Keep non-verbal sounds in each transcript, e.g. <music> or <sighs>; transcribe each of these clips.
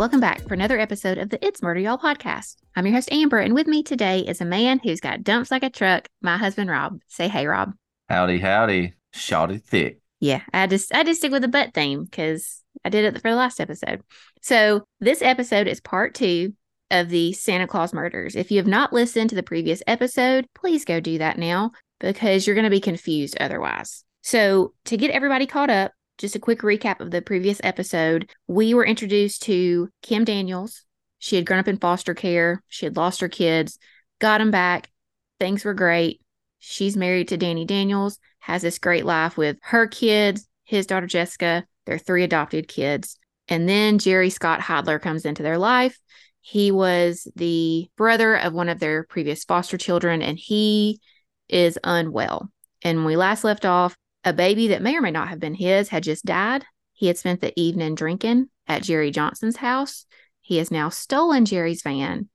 Welcome back for another episode of the It's Murder Y'all podcast. I'm your host, Amber, and with me today is a man who's got dumps like a truck, my husband, Rob. Say hey, Rob. Howdy, howdy. Shotty thick. Yeah, I just I just stick with the butt theme because I did it for the last episode. So this episode is part two of the Santa Claus murders. If you have not listened to the previous episode, please go do that now because you're going to be confused otherwise. So to get everybody caught up, just a quick recap of the previous episode. We were introduced to Kim Daniels. She had grown up in foster care. She had lost her kids, got them back. Things were great. She's married to Danny Daniels, has this great life with her kids, his daughter Jessica, their three adopted kids. And then Jerry Scott Heidler comes into their life. He was the brother of one of their previous foster children, and he is unwell. And when we last left off, a baby that may or may not have been his had just died. He had spent the evening drinking at Jerry Johnson's house. He has now stolen Jerry's van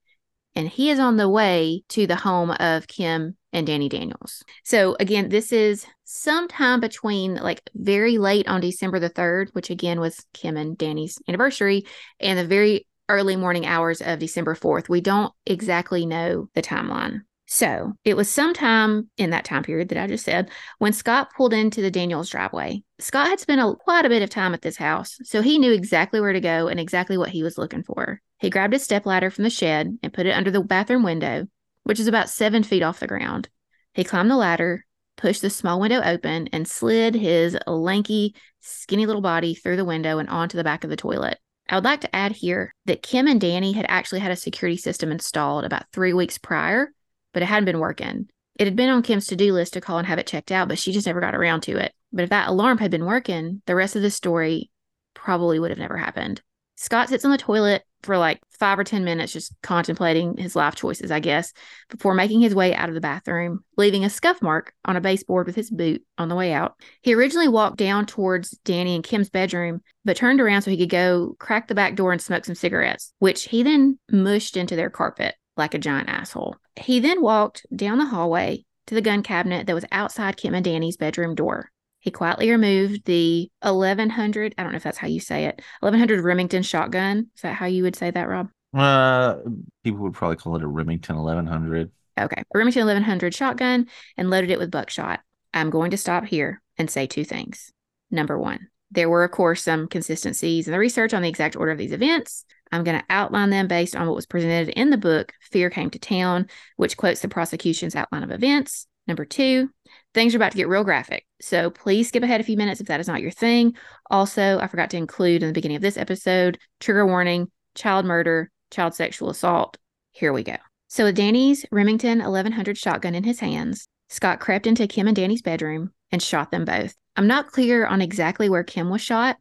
and he is on the way to the home of Kim and Danny Daniels. So, again, this is sometime between like very late on December the 3rd, which again was Kim and Danny's anniversary, and the very early morning hours of December 4th. We don't exactly know the timeline. So it was sometime in that time period that I just said when Scott pulled into the Daniels driveway. Scott had spent a, quite a bit of time at this house, so he knew exactly where to go and exactly what he was looking for. He grabbed his stepladder from the shed and put it under the bathroom window, which is about seven feet off the ground. He climbed the ladder, pushed the small window open, and slid his lanky, skinny little body through the window and onto the back of the toilet. I would like to add here that Kim and Danny had actually had a security system installed about three weeks prior but it hadn't been working. It had been on Kim's to do list to call and have it checked out, but she just never got around to it. But if that alarm had been working, the rest of the story probably would have never happened. Scott sits on the toilet for like five or 10 minutes, just contemplating his life choices, I guess, before making his way out of the bathroom, leaving a scuff mark on a baseboard with his boot on the way out. He originally walked down towards Danny and Kim's bedroom, but turned around so he could go crack the back door and smoke some cigarettes, which he then mushed into their carpet like a giant asshole. He then walked down the hallway to the gun cabinet that was outside Kim and Danny's bedroom door. He quietly removed the 1100, I don't know if that's how you say it, 1100 Remington shotgun. Is that how you would say that, Rob? Uh, people would probably call it a Remington 1100. Okay, a Remington 1100 shotgun and loaded it with buckshot. I'm going to stop here and say two things. Number one, there were, of course, some consistencies in the research on the exact order of these events. I'm going to outline them based on what was presented in the book, Fear Came to Town, which quotes the prosecution's outline of events. Number two, things are about to get real graphic. So please skip ahead a few minutes if that is not your thing. Also, I forgot to include in the beginning of this episode trigger warning, child murder, child sexual assault. Here we go. So, with Danny's Remington 1100 shotgun in his hands, Scott crept into Kim and Danny's bedroom and shot them both. I'm not clear on exactly where Kim was shot.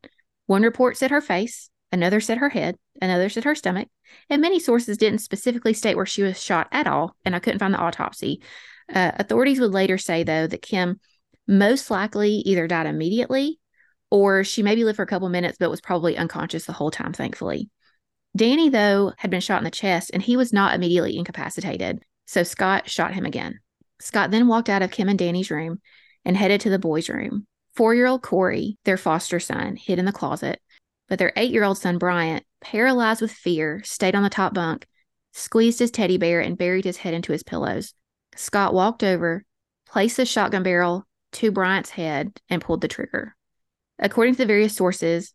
One report said her face, another said her head, another said her stomach, and many sources didn't specifically state where she was shot at all, and I couldn't find the autopsy. Uh, authorities would later say, though, that Kim most likely either died immediately or she maybe lived for a couple minutes but was probably unconscious the whole time, thankfully. Danny, though, had been shot in the chest and he was not immediately incapacitated, so Scott shot him again. Scott then walked out of Kim and Danny's room and headed to the boys' room. Four year old Corey, their foster son, hid in the closet, but their eight year old son, Bryant, paralyzed with fear, stayed on the top bunk, squeezed his teddy bear, and buried his head into his pillows. Scott walked over, placed the shotgun barrel to Bryant's head, and pulled the trigger. According to the various sources,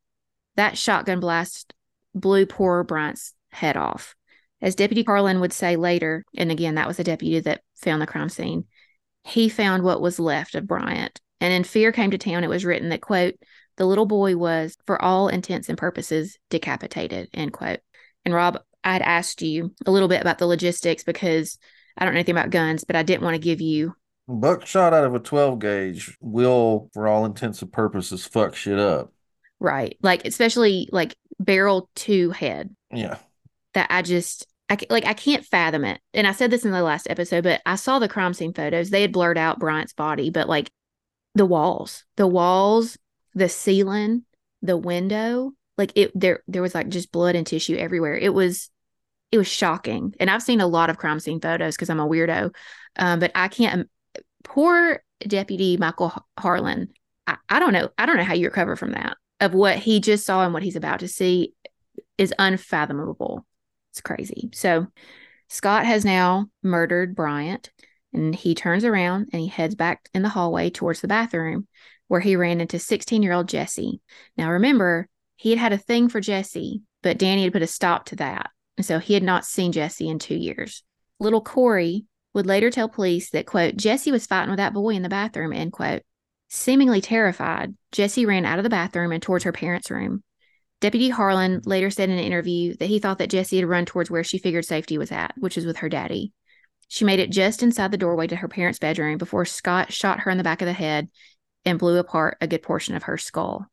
that shotgun blast blew poor Bryant's head off. As Deputy Harlan would say later, and again, that was the deputy that found the crime scene, he found what was left of Bryant. And in Fear Came to Town, it was written that, quote, the little boy was, for all intents and purposes, decapitated, end quote. And Rob, I'd asked you a little bit about the logistics because I don't know anything about guns, but I didn't want to give you buckshot out of a 12 gauge will, for all intents and purposes, fuck shit up. Right. Like, especially like barrel to head. Yeah. That I just, I like I can't fathom it. And I said this in the last episode, but I saw the crime scene photos. They had blurred out Bryant's body, but like the walls, the walls the ceiling, the window, like it there there was like just blood and tissue everywhere. It was it was shocking. And I've seen a lot of crime scene photos because I'm a weirdo. Um, but I can't poor deputy Michael Harlan. I, I don't know. I don't know how you recover from that of what he just saw and what he's about to see. is unfathomable. It's crazy. So Scott has now murdered Bryant and he turns around and he heads back in the hallway towards the bathroom where he ran into 16 year old Jesse. Now, remember, he had had a thing for Jesse, but Danny had put a stop to that. And so he had not seen Jesse in two years. Little Corey would later tell police that, quote, Jesse was fighting with that boy in the bathroom, end quote. Seemingly terrified, Jesse ran out of the bathroom and towards her parents' room. Deputy Harlan later said in an interview that he thought that Jesse had run towards where she figured safety was at, which is with her daddy. She made it just inside the doorway to her parents' bedroom before Scott shot her in the back of the head and blew apart a good portion of her skull.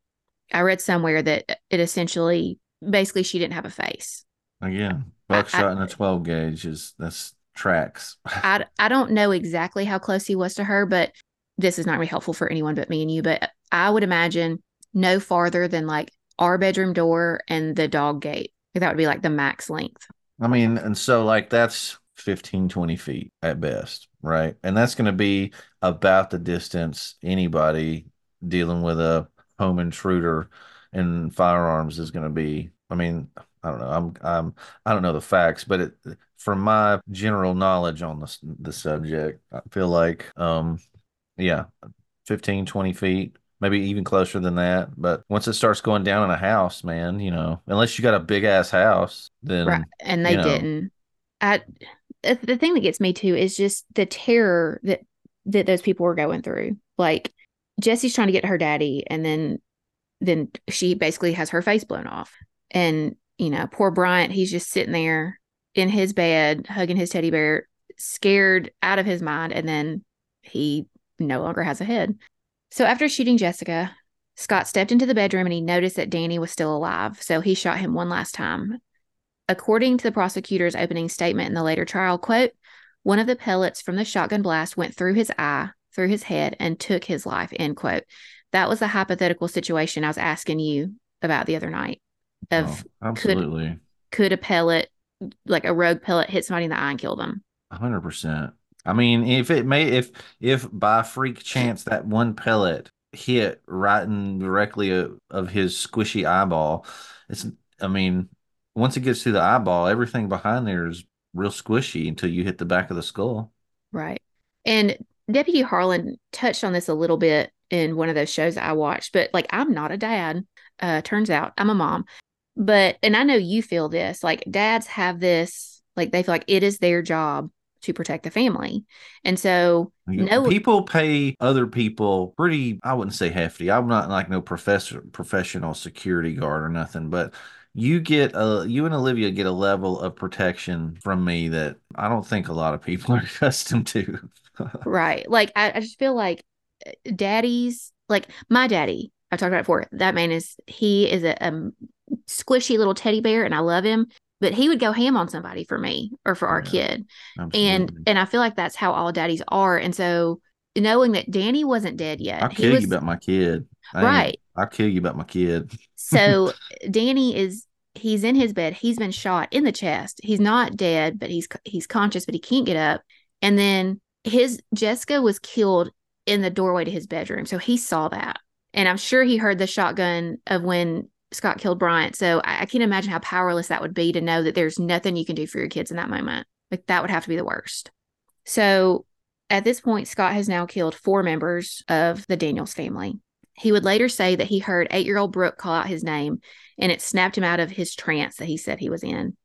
I read somewhere that it essentially, basically, she didn't have a face. Again, buckshot in a 12 gauge is that's tracks. I, <laughs> I don't know exactly how close he was to her, but this is not really helpful for anyone but me and you. But I would imagine no farther than like our bedroom door and the dog gate. That would be like the max length. I mean, and so like that's 15, 20 feet at best, right? And that's going to be about the distance anybody dealing with a home intruder and firearms is going to be. I mean, I don't know. I'm I'm I don't know the facts, but it, from my general knowledge on the the subject, I feel like um yeah, 15 20 feet maybe even closer than that. But once it starts going down in a house, man, you know, unless you got a big ass house, then right. and they you know, didn't. I the thing that gets me too is just the terror that that those people were going through. Like Jesse's trying to get her daddy, and then then she basically has her face blown off, and you know, poor Bryant, he's just sitting there in his bed, hugging his teddy bear, scared out of his mind, and then he no longer has a head. So after shooting Jessica, Scott stepped into the bedroom and he noticed that Danny was still alive. So he shot him one last time. According to the prosecutor's opening statement in the later trial, quote, one of the pellets from the shotgun blast went through his eye, through his head, and took his life, end quote. That was the hypothetical situation I was asking you about the other night. Of oh, absolutely. Could, could a pellet, like a rogue pellet, hit somebody in the eye and kill them? hundred percent. I mean, if it may, if if by freak chance that one pellet hit right in directly of, of his squishy eyeball, it's. I mean, once it gets to the eyeball, everything behind there is real squishy until you hit the back of the skull. Right. And Deputy Harlan touched on this a little bit in one of those shows I watched, but like I'm not a dad. Uh turns out I'm a mom. But and I know you feel this, like dads have this, like they feel like it is their job to protect the family. And so no people pay other people pretty I wouldn't say hefty. I'm not like no professor professional security guard or nothing, but you get a you and Olivia get a level of protection from me that I don't think a lot of people <laughs> are accustomed to. right. Like I, I just feel like uh, daddies like my daddy, I've talked about it before. That man is he is a, a squishy little teddy bear and I love him but he would go ham on somebody for me or for our yeah, kid absolutely. and and i feel like that's how all daddies are and so knowing that danny wasn't dead yet i'll kill was, you about my kid I right i'll kill you about my kid so <laughs> danny is he's in his bed he's been shot in the chest he's not dead but he's he's conscious but he can't get up and then his jessica was killed in the doorway to his bedroom so he saw that and i'm sure he heard the shotgun of when Scott killed Bryant. So I, I can't imagine how powerless that would be to know that there's nothing you can do for your kids in that moment. Like that would have to be the worst. So at this point, Scott has now killed four members of the Daniels family. He would later say that he heard eight year old Brooke call out his name and it snapped him out of his trance that he said he was in.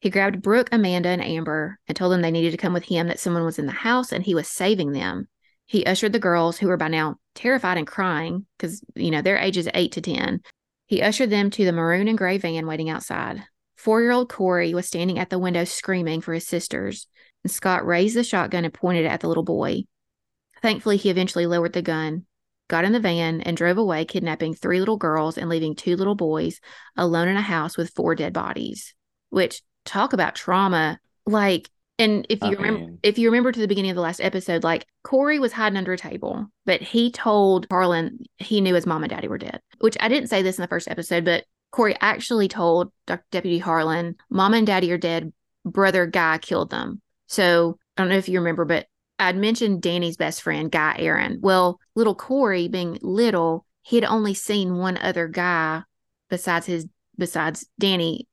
He grabbed Brooke, Amanda, and Amber and told them they needed to come with him, that someone was in the house and he was saving them. He ushered the girls, who were by now terrified and crying because, you know, their ages eight to 10, he ushered them to the maroon and gray van waiting outside. Four year old Corey was standing at the window screaming for his sisters, and Scott raised the shotgun and pointed it at the little boy. Thankfully, he eventually lowered the gun, got in the van, and drove away, kidnapping three little girls and leaving two little boys alone in a house with four dead bodies. Which, talk about trauma. Like, and if you I remember, mean, if you remember to the beginning of the last episode, like Corey was hiding under a table, but he told Harlan he knew his mom and daddy were dead. Which I didn't say this in the first episode, but Corey actually told Dr. Deputy Harlan, "Mom and daddy are dead. Brother Guy killed them." So I don't know if you remember, but I'd mentioned Danny's best friend, Guy Aaron. Well, little Corey, being little, he had only seen one other guy besides his besides Danny,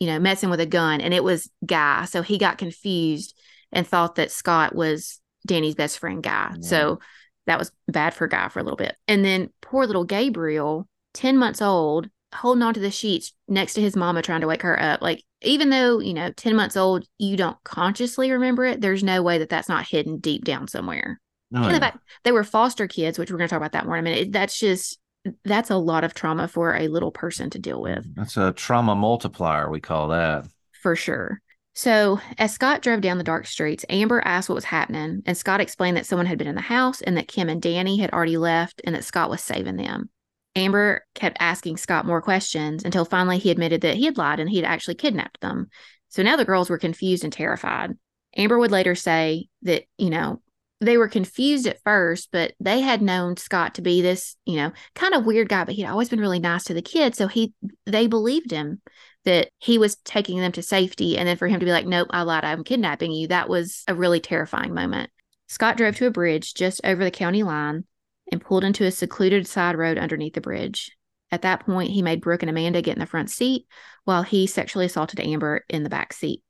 you know, messing with a gun, and it was Guy. So he got confused and thought that Scott was Danny's best friend, Guy. Yeah. So that was bad for Guy for a little bit. And then poor little Gabriel, 10 months old, holding onto the sheets next to his mama, trying to wake her up. Like, even though, you know, 10 months old, you don't consciously remember it, there's no way that that's not hidden deep down somewhere. Oh, no, And yeah. the fact they were foster kids, which we're going to talk about that more in a minute. That's just, that's a lot of trauma for a little person to deal with. Mm, that's a trauma multiplier, we call that. for sure. So, as Scott drove down the dark streets, Amber asked what was happening, and Scott explained that someone had been in the house and that Kim and Danny had already left and that Scott was saving them. Amber kept asking Scott more questions until finally he admitted that he had lied and he had actually kidnapped them. So now the girls were confused and terrified. Amber would later say that, you know, they were confused at first, but they had known Scott to be this, you know, kind of weird guy, but he'd always been really nice to the kids. So he they believed him that he was taking them to safety. And then for him to be like, nope, I lied, I'm kidnapping you, that was a really terrifying moment. Scott drove to a bridge just over the county line and pulled into a secluded side road underneath the bridge. At that point, he made Brooke and Amanda get in the front seat while he sexually assaulted Amber in the back seat.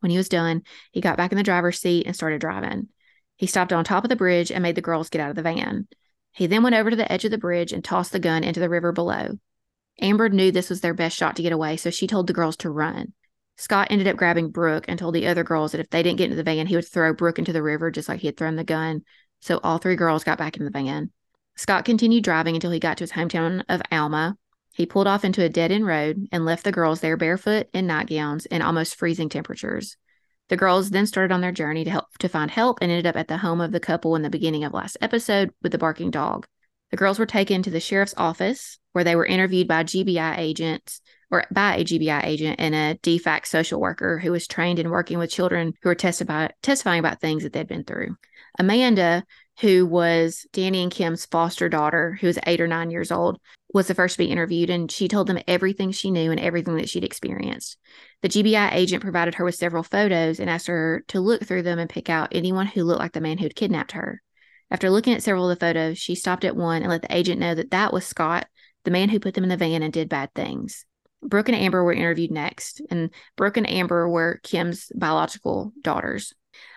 When he was done, he got back in the driver's seat and started driving. He stopped on top of the bridge and made the girls get out of the van. He then went over to the edge of the bridge and tossed the gun into the river below. Amber knew this was their best shot to get away, so she told the girls to run. Scott ended up grabbing Brooke and told the other girls that if they didn't get into the van, he would throw Brooke into the river just like he had thrown the gun. So all three girls got back in the van. Scott continued driving until he got to his hometown of Alma. He pulled off into a dead end road and left the girls there barefoot in nightgowns in almost freezing temperatures. The girls then started on their journey to help to find help and ended up at the home of the couple in the beginning of last episode with the barking dog. The girls were taken to the sheriff's office where they were interviewed by GBI agents or by a GBI agent and a DFACS social worker who was trained in working with children who were testify, testifying about things that they'd been through. Amanda, who was Danny and Kim's foster daughter, who was eight or nine years old, was the first to be interviewed, and she told them everything she knew and everything that she'd experienced. The GBI agent provided her with several photos and asked her to look through them and pick out anyone who looked like the man who'd kidnapped her. After looking at several of the photos, she stopped at one and let the agent know that that was Scott, the man who put them in the van and did bad things. Brooke and Amber were interviewed next, and Brooke and Amber were Kim's biological daughters.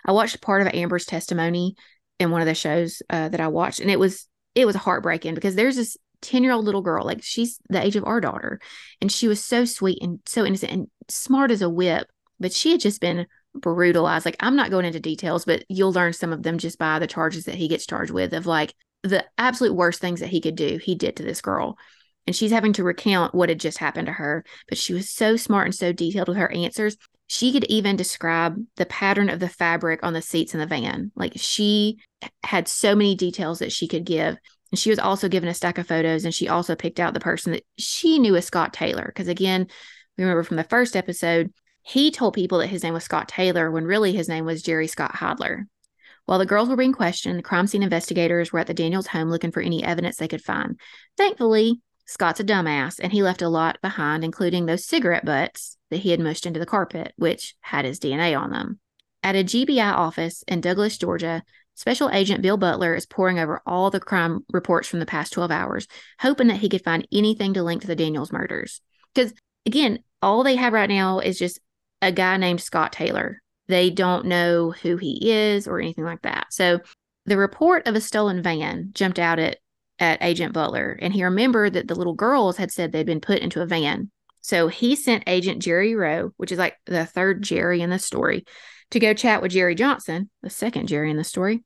I watched part of Amber's testimony in one of the shows uh, that I watched, and it was it was heartbreaking because there's this 10 year old little girl, like she's the age of our daughter, and she was so sweet and so innocent and smart as a whip, but she had just been brutalized. Like, I'm not going into details, but you'll learn some of them just by the charges that he gets charged with of like the absolute worst things that he could do, he did to this girl. And she's having to recount what had just happened to her, but she was so smart and so detailed with her answers. She could even describe the pattern of the fabric on the seats in the van. Like, she had so many details that she could give. And she was also given a stack of photos, and she also picked out the person that she knew as Scott Taylor. Because again, we remember from the first episode, he told people that his name was Scott Taylor when really his name was Jerry Scott Heidler. While the girls were being questioned, the crime scene investigators were at the Daniels home looking for any evidence they could find. Thankfully, Scott's a dumbass, and he left a lot behind, including those cigarette butts that he had mushed into the carpet, which had his DNA on them. At a GBI office in Douglas, Georgia, Special Agent Bill Butler is poring over all the crime reports from the past 12 hours, hoping that he could find anything to link to the Daniels murders. Because, again, all they have right now is just a guy named Scott Taylor. They don't know who he is or anything like that. So, the report of a stolen van jumped out at, at Agent Butler, and he remembered that the little girls had said they'd been put into a van. So, he sent Agent Jerry Rowe, which is like the third Jerry in the story, to go chat with Jerry Johnson, the second Jerry in the story.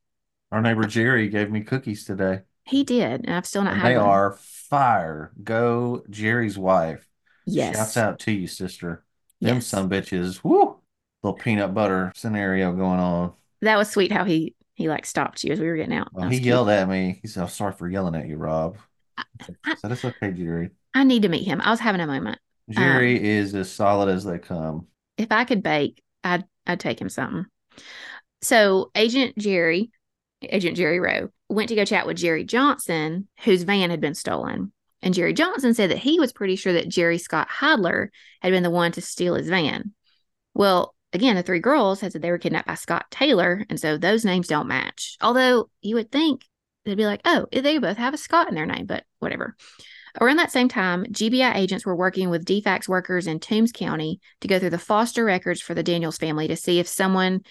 Our neighbor Jerry gave me cookies today. He did, and I've still not And had they one. are fire. Go Jerry's wife. yes, Shouts out to you, sister. Them yes. some bitches. Woo! Little peanut butter scenario going on. That was sweet how he he like stopped you as we were getting out. Well, he yelled at me. He said, I'm sorry for yelling at you, Rob. I I- said, It's okay, Jerry. I need to meet him. I was having a moment. Jerry um, is as solid as they come. If I could bake, I'd I'd take him something. So Agent Jerry, Agent Jerry Rowe, went to go chat with Jerry Johnson, whose van had been stolen. And Jerry Johnson said that he was pretty sure that Jerry Scott Heidler had been the one to steal his van. Well, again, the three girls had said they were kidnapped by Scott Taylor, and so those names don't match. Although you would think they'd be like, oh, they both have a Scott in their name, but whatever. Around that same time, GBI agents were working with DFACS workers in Toombs County to go through the foster records for the Daniels family to see if someone,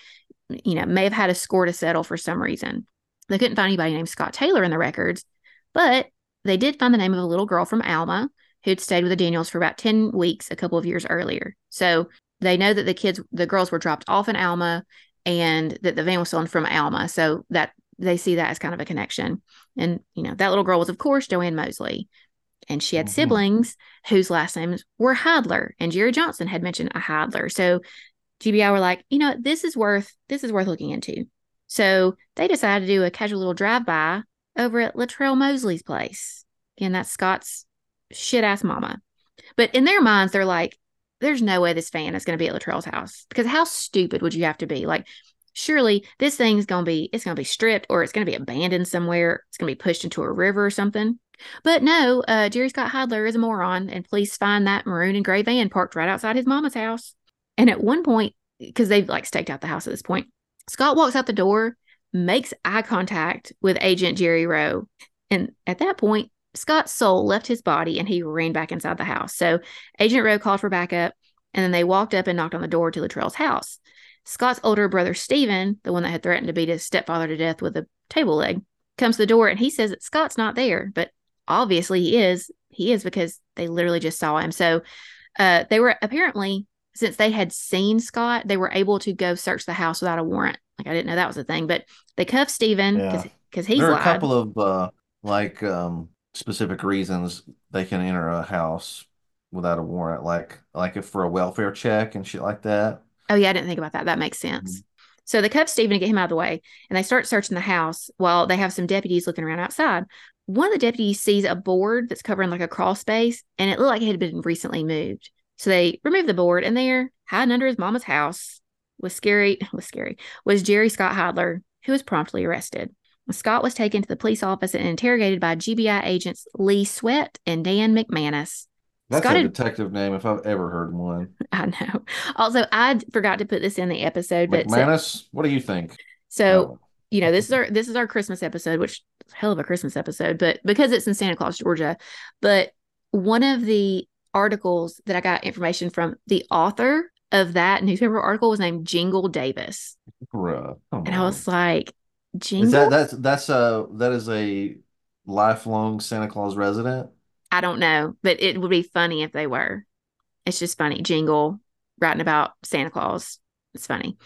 you know, may have had a score to settle for some reason. They couldn't find anybody named Scott Taylor in the records, but they did find the name of a little girl from Alma who'd stayed with the Daniels for about 10 weeks a couple of years earlier. So they know that the kids, the girls were dropped off in Alma and that the van was stolen from Alma. So that they see that as kind of a connection. And, you know, that little girl was, of course, Joanne Mosley. And she had mm-hmm. siblings whose last names were Heidler. And Jerry Johnson had mentioned a Heidler. So GBI were like, you know, this is worth this is worth looking into. So they decided to do a casual little drive-by over at Latrell Mosley's place. Again, that's Scott's shit ass mama. But in their minds, they're like, there's no way this fan is going to be at Latrell's house because how stupid would you have to be? Like, surely this thing's going to be, it's going to be stripped or it's going to be abandoned somewhere. It's going to be pushed into a river or something. But no, uh, Jerry Scott Heidler is a moron, and police find that maroon and gray van parked right outside his mama's house. And at one point, because they've like staked out the house at this point, Scott walks out the door, makes eye contact with Agent Jerry Rowe. And at that point, Scott's soul left his body and he ran back inside the house. So Agent Rowe called for backup, and then they walked up and knocked on the door to Latrell's house. Scott's older brother, Stephen, the one that had threatened to beat his stepfather to death with a table leg, comes to the door and he says that Scott's not there, but obviously he is. He is because they literally just saw him. So uh, they were apparently, since they had seen Scott, they were able to go search the house without a warrant. Like I didn't know that was a thing, but they cuffed Stephen because yeah. he's there are lied. a couple of uh, like um, specific reasons they can enter a house without a warrant, like like if for a welfare check and shit like that. Oh yeah, I didn't think about that. That makes sense. Mm-hmm. So they cuff Stephen to get him out of the way, and they start searching the house while they have some deputies looking around outside. One of the deputies sees a board that's covering like a crawl space, and it looked like it had been recently moved. So they remove the board, and there, hiding under his mama's house, was scary. <laughs> Was scary. Was Jerry Scott Heidler, who was promptly arrested. Scott was taken to the police office and interrogated by GBI agents Lee Sweat and Dan McManus. That's Scott a detective name if I've ever heard one. <laughs> I know. Also, I forgot to put this in the episode, but McManus, so, what do you think? So, oh. you know, this is our this is our Christmas episode, which hell of a Christmas episode, but because it's in Santa Claus, Georgia. But one of the articles that I got information from the author of that newspaper article was named Jingle Davis. Bruh, and I was like, Jingle? Is that that's that's a that is a lifelong Santa Claus resident? I don't know, but it would be funny if they were. It's just funny. Jingle writing about Santa Claus. It's funny.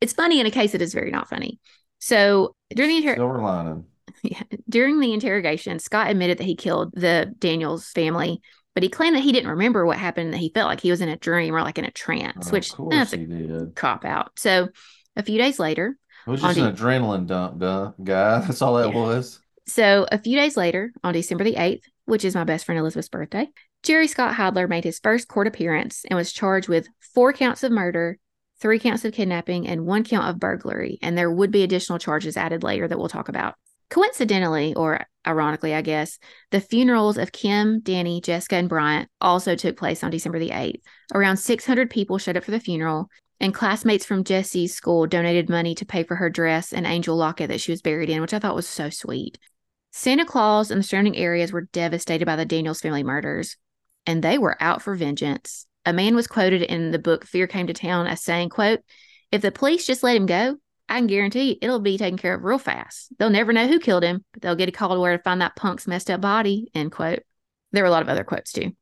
It's funny in a case that is very not funny. So during the inter- silver lining. <laughs> Yeah, during the interrogation, Scott admitted that he killed the Daniels family, but he claimed that he didn't remember what happened. That he felt like he was in a dream or like in a trance, oh, which eh, that's a cop out. So a few days later, it was just an de- adrenaline dump, duh, guy. <laughs> That's all that yeah. was. So a few days later, on December the 8th, which is my best friend Elizabeth's birthday, Jerry Scott Heidler made his first court appearance and was charged with four counts of murder, three counts of kidnapping, and one count of burglary. And there would be additional charges added later that we'll talk about. Coincidentally, or ironically, I guess, the funerals of Kim, Danny, Jessica, and Bryant also took place on December the 8th. Around 600 people showed up for the funeral, and classmates from Jessie's school donated money to pay for her dress and angel locket that she was buried in, which I thought was so sweet. Santa Claus and the surrounding areas were devastated by the Daniels family murders, and they were out for vengeance. A man was quoted in the book Fear Came to Town as saying, quote, if the police just let him go, I can guarantee it'll be taken care of real fast. They'll never know who killed him, but they'll get a call to where to find that punk's messed up body, end quote. There were a lot of other quotes too.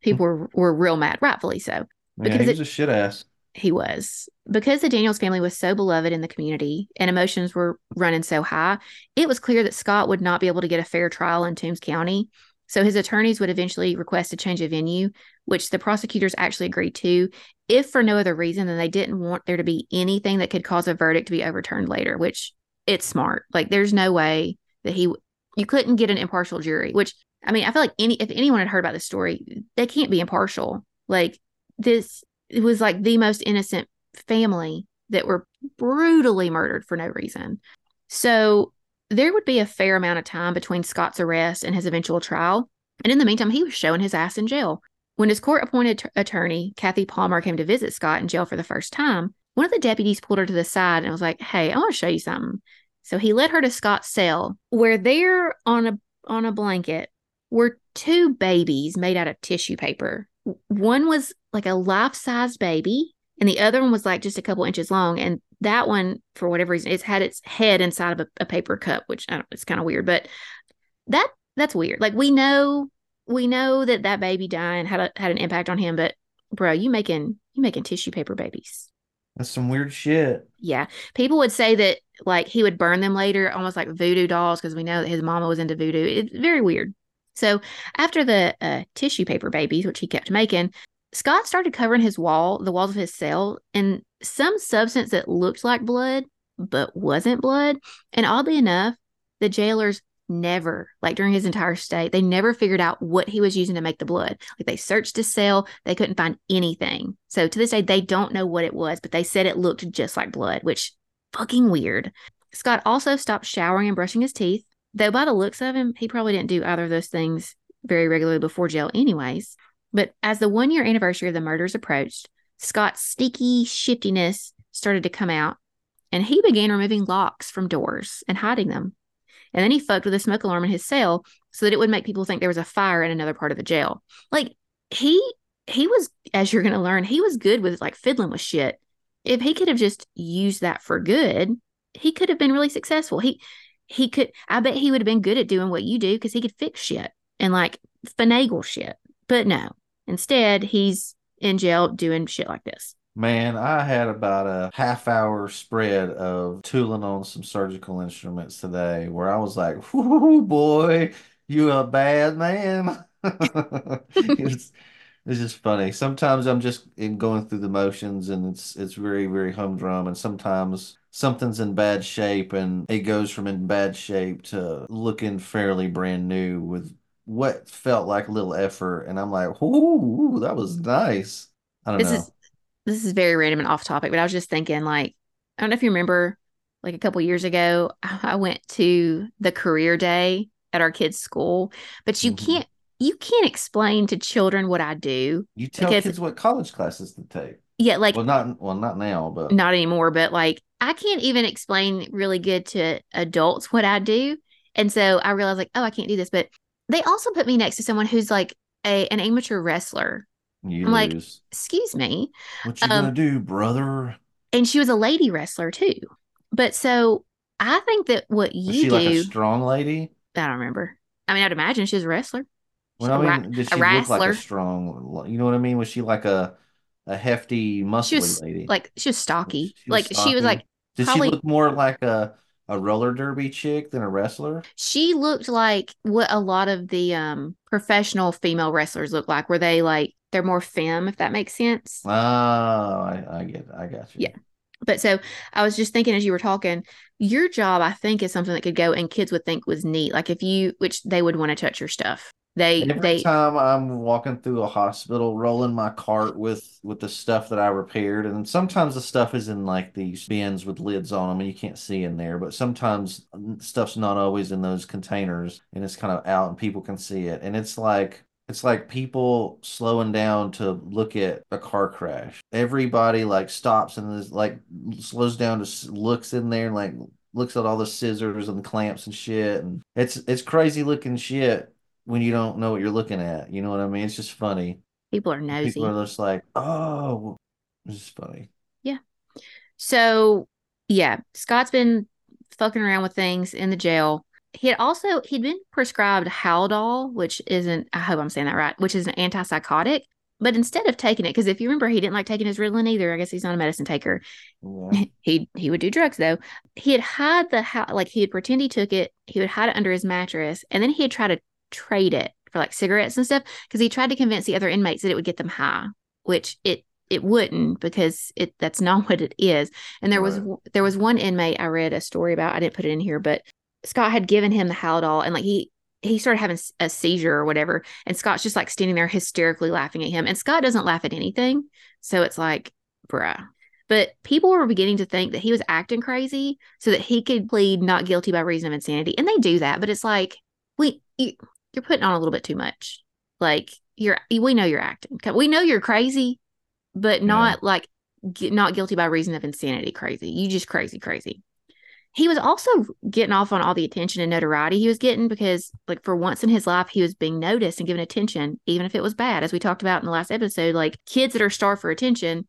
People were, were real mad, rightfully so. Because yeah, he was it, a shit ass he was. Because the Daniels family was so beloved in the community and emotions were running so high, it was clear that Scott would not be able to get a fair trial in Toombs County. So his attorneys would eventually request a change of venue, which the prosecutors actually agreed to, if for no other reason than they didn't want there to be anything that could cause a verdict to be overturned later, which it's smart. Like there's no way that he you couldn't get an impartial jury, which I mean, I feel like any if anyone had heard about this story, they can't be impartial. Like this it was like the most innocent family that were brutally murdered for no reason. So there would be a fair amount of time between Scott's arrest and his eventual trial. And in the meantime, he was showing his ass in jail. When his court appointed t- attorney, Kathy Palmer, came to visit Scott in jail for the first time, one of the deputies pulled her to the side and was like, Hey, I want to show you something. So he led her to Scott's cell, where there on a on a blanket were two babies made out of tissue paper. One was like a life sized baby, and the other one was like just a couple inches long. And that one, for whatever reason, it's had its head inside of a, a paper cup, which I don't, it's kind of weird, but that that's weird. Like we know we know that that baby dying had a, had an impact on him, but bro, you making you making tissue paper babies. That's some weird shit. Yeah. People would say that like he would burn them later, almost like voodoo dolls, because we know that his mama was into voodoo. It's very weird. So after the uh, tissue paper babies, which he kept making, Scott started covering his wall, the walls of his cell, in some substance that looked like blood, but wasn't blood. And oddly enough, the jailers never, like during his entire stay, they never figured out what he was using to make the blood. Like they searched his cell, they couldn't find anything. So to this day, they don't know what it was, but they said it looked just like blood, which fucking weird. Scott also stopped showering and brushing his teeth, though by the looks of him, he probably didn't do either of those things very regularly before jail, anyways. But as the one year anniversary of the murders approached, Scott's sneaky shiftiness started to come out, and he began removing locks from doors and hiding them. And then he fucked with a smoke alarm in his cell so that it would make people think there was a fire in another part of the jail. Like he he was, as you're gonna learn, he was good with like fiddling with shit. If he could have just used that for good, he could have been really successful. He he could I bet he would have been good at doing what you do because he could fix shit and like finagle shit. But no. Instead, he's in jail doing shit like this. Man, I had about a half hour spread of tooling on some surgical instruments today where I was like, whoo, boy, you a bad man. <laughs> it's, it's just funny. Sometimes I'm just in going through the motions and it's it's very, very humdrum. And sometimes something's in bad shape and it goes from in bad shape to looking fairly brand new with what felt like a little effort. And I'm like, ooh, that was nice. I don't This know. is this is very random and off topic, but I was just thinking, like, I don't know if you remember, like a couple years ago, <laughs> I went to the career day at our kids' school, but you Mhm. can't you can't explain to children what I do. You tell kids what college classes to take. Yeah, like Well, not well, not now, but not anymore, but like I can't even explain really good to adults what I do. And so I realized like, oh, I can't do this. But they also put me next to someone who's like a an amateur wrestler. you I'm like. Excuse me. What you um, gonna do, brother? And she was a lady wrestler too. But so I think that what Was you she do, like a strong lady? I don't remember. I mean, I'd imagine she's a wrestler. Well, I mean, did she look like a strong? You know what I mean? Was she like a a hefty, She muscly was lady? like she was stocky. She was like she was like Did probably- she look more like a a roller derby chick than a wrestler? she looked like what a lot of the um professional female wrestlers look like, where they like they're more femme, if that makes sense. Oh, I, I get, it. I got you. Yeah. But so I was just thinking as you were talking, your job, I think, is something that could go and kids would think was neat. Like if you, which they would want to touch your stuff. They, Every they, time I'm walking through a hospital, rolling my cart with with the stuff that I repaired, and sometimes the stuff is in like these bins with lids on them, and you can't see in there. But sometimes stuff's not always in those containers, and it's kind of out, and people can see it. And it's like it's like people slowing down to look at a car crash. Everybody like stops and is like slows down to looks in there and like looks at all the scissors and the clamps and shit, and it's it's crazy looking shit when you don't know what you're looking at. You know what I mean? It's just funny. people are nosy. People are just like, oh, it's just funny. Yeah. So yeah, Scott's been fucking around with things in the jail. He had also he'd been prescribed Haldol, which isn't I hope I'm saying that right, which is an antipsychotic. But instead of taking it, because if you remember, he didn't like taking his Ritalin either. I guess he's not a medicine taker. Yeah. <laughs> he he would do drugs though. He had hide the like he would pretend he took it. He would hide it under his mattress, and then he'd try to trade it for like cigarettes and stuff because he tried to convince the other inmates that it would get them high, which it it wouldn't because it that's not <laughs> what it is. And there was there was one inmate I read a story about. I didn't put it in here, but Scott had given him the Haldol, and like he he started having a seizure or whatever, and Scott's just like standing there hysterically laughing at him, and Scott doesn't laugh at anything, so it's like, bruh. But people were beginning to think that he was acting crazy so that he could plead not guilty by reason of insanity, and they do that, but it's like, we you, you're putting on a little bit too much. Like you're, we know you're acting. We know you're crazy, but not like gu- not guilty by reason of insanity. Crazy. You just crazy, crazy. he was also getting off on all the attention and notoriety he was getting because like for once in his life he was being noticed and given attention even if it was bad as we talked about in the last episode like kids that are starved for attention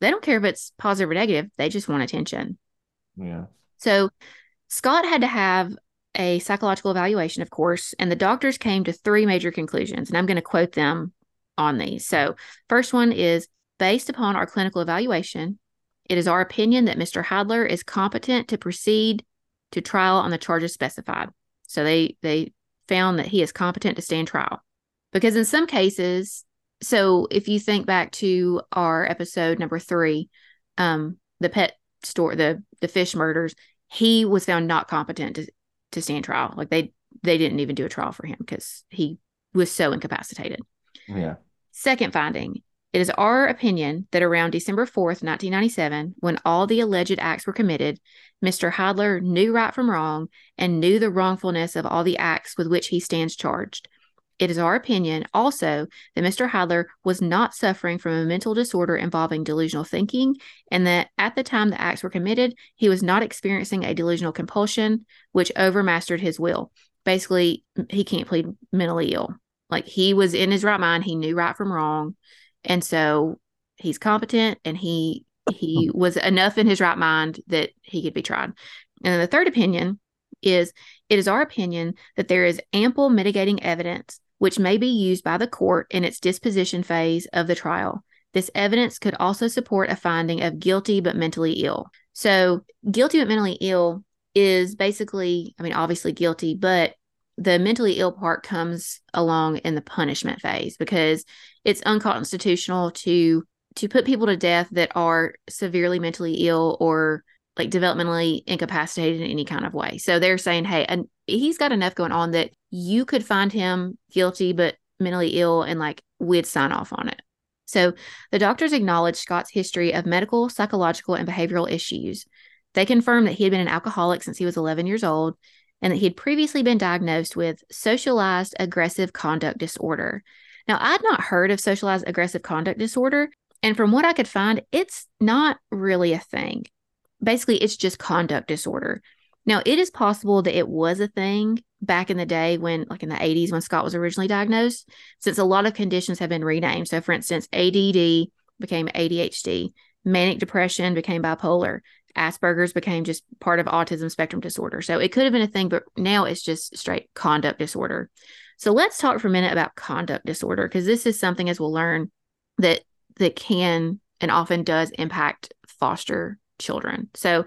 they don't care if it's positive or negative they just want attention Yeah. so scott had to have a psychological evaluation of course and the doctors came to three major conclusions and i'm going to quote them on these so first one is based upon our clinical evaluation it is our opinion that Mr. Heidler is competent to proceed to trial on the charges specified. So they they found that he is competent to stand trial. Because in some cases, so if you think back to our episode number three, um, the pet store, the the fish murders, he was found not competent to to stand trial. Like they they didn't even do a trial for him because he was so incapacitated. Yeah. Second finding, it is our opinion that around December 4th, 1997, when all the alleged acts were committed, Mr. Heidler knew right from wrong and knew the wrongfulness of all the acts with which he stands charged. It is our opinion also that Mr. Heidler was not suffering from a mental disorder involving delusional thinking, and that at the time the acts were committed, he was not experiencing a delusional compulsion which overmastered his will. Basically, he can't plead mentally ill. Like he was in his right mind, he knew right from wrong and so he's competent and he he <laughs> was enough in his right mind that he could be tried and then the third opinion is it is our opinion that there is ample mitigating evidence which may be used by the court in its disposition phase of the trial. This evidence could also support a finding of guilty but mentally ill. So guilty but mentally ill is basically i mean obviously guilty but the mentally ill part comes along in the punishment phase because it's unconstitutional to to put people to death that are severely mentally ill or like developmentally incapacitated in any kind of way. So they're saying, hey, and he's got enough going on that you could find him guilty but mentally ill and like we'd sign off on it. So the doctors acknowledged Scott's history of medical, psychological, and behavioral issues. They confirmed that he had been an alcoholic since he was 11 years old and that he had previously been diagnosed with socialized aggressive conduct disorder. Now, I'd not heard of socialized aggressive conduct disorder, and from what I could find, it's not really a thing. Basically, it's just conduct disorder. Now, it is possible that it was a thing back in the day when, like in the 80s, when Scott was originally diagnosed, since a lot of conditions have been renamed. So, for instance, ADD became ADHD, manic depression became bipolar, Asperger's became just part of autism spectrum disorder. So it could have been a thing, but now it's just straight conduct disorder. So let's talk for a minute about conduct disorder because this is something as we'll learn that that can and often does impact foster children. So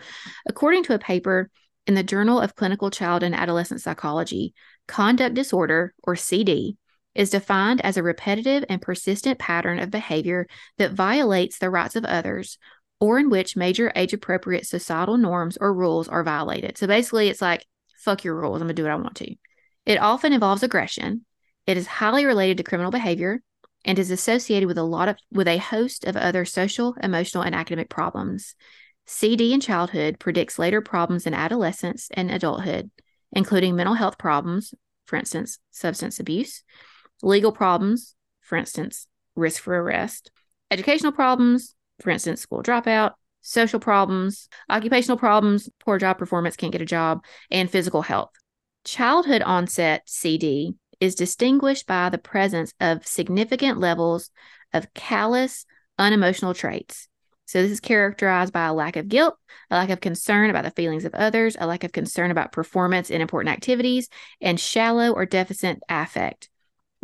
according to a paper in the Journal of Clinical Child and Adolescent Psychology, conduct disorder or CD is defined as a repetitive and persistent pattern of behavior that violates the rights of others or in which major age appropriate societal norms or rules are violated. So basically, it's like, fuck your rules. I'm to do what I want to. It often involves aggression. It is highly related to criminal behavior and is associated with a lot of with a host of other social, emotional, and academic problems. CD in childhood predicts later problems in adolescence and adulthood, including mental health problems, for instance, substance abuse, legal problems, for instance, risk for arrest, educational problems, for instance, school dropout, social problems, occupational problems, poor job performance, can't get a job, and physical health. Childhood onset CD is distinguished by the presence of significant levels of callous, unemotional traits. So, this is characterized by a lack of guilt, a lack of concern about the feelings of others, a lack of concern about performance in important activities, and shallow or deficient affect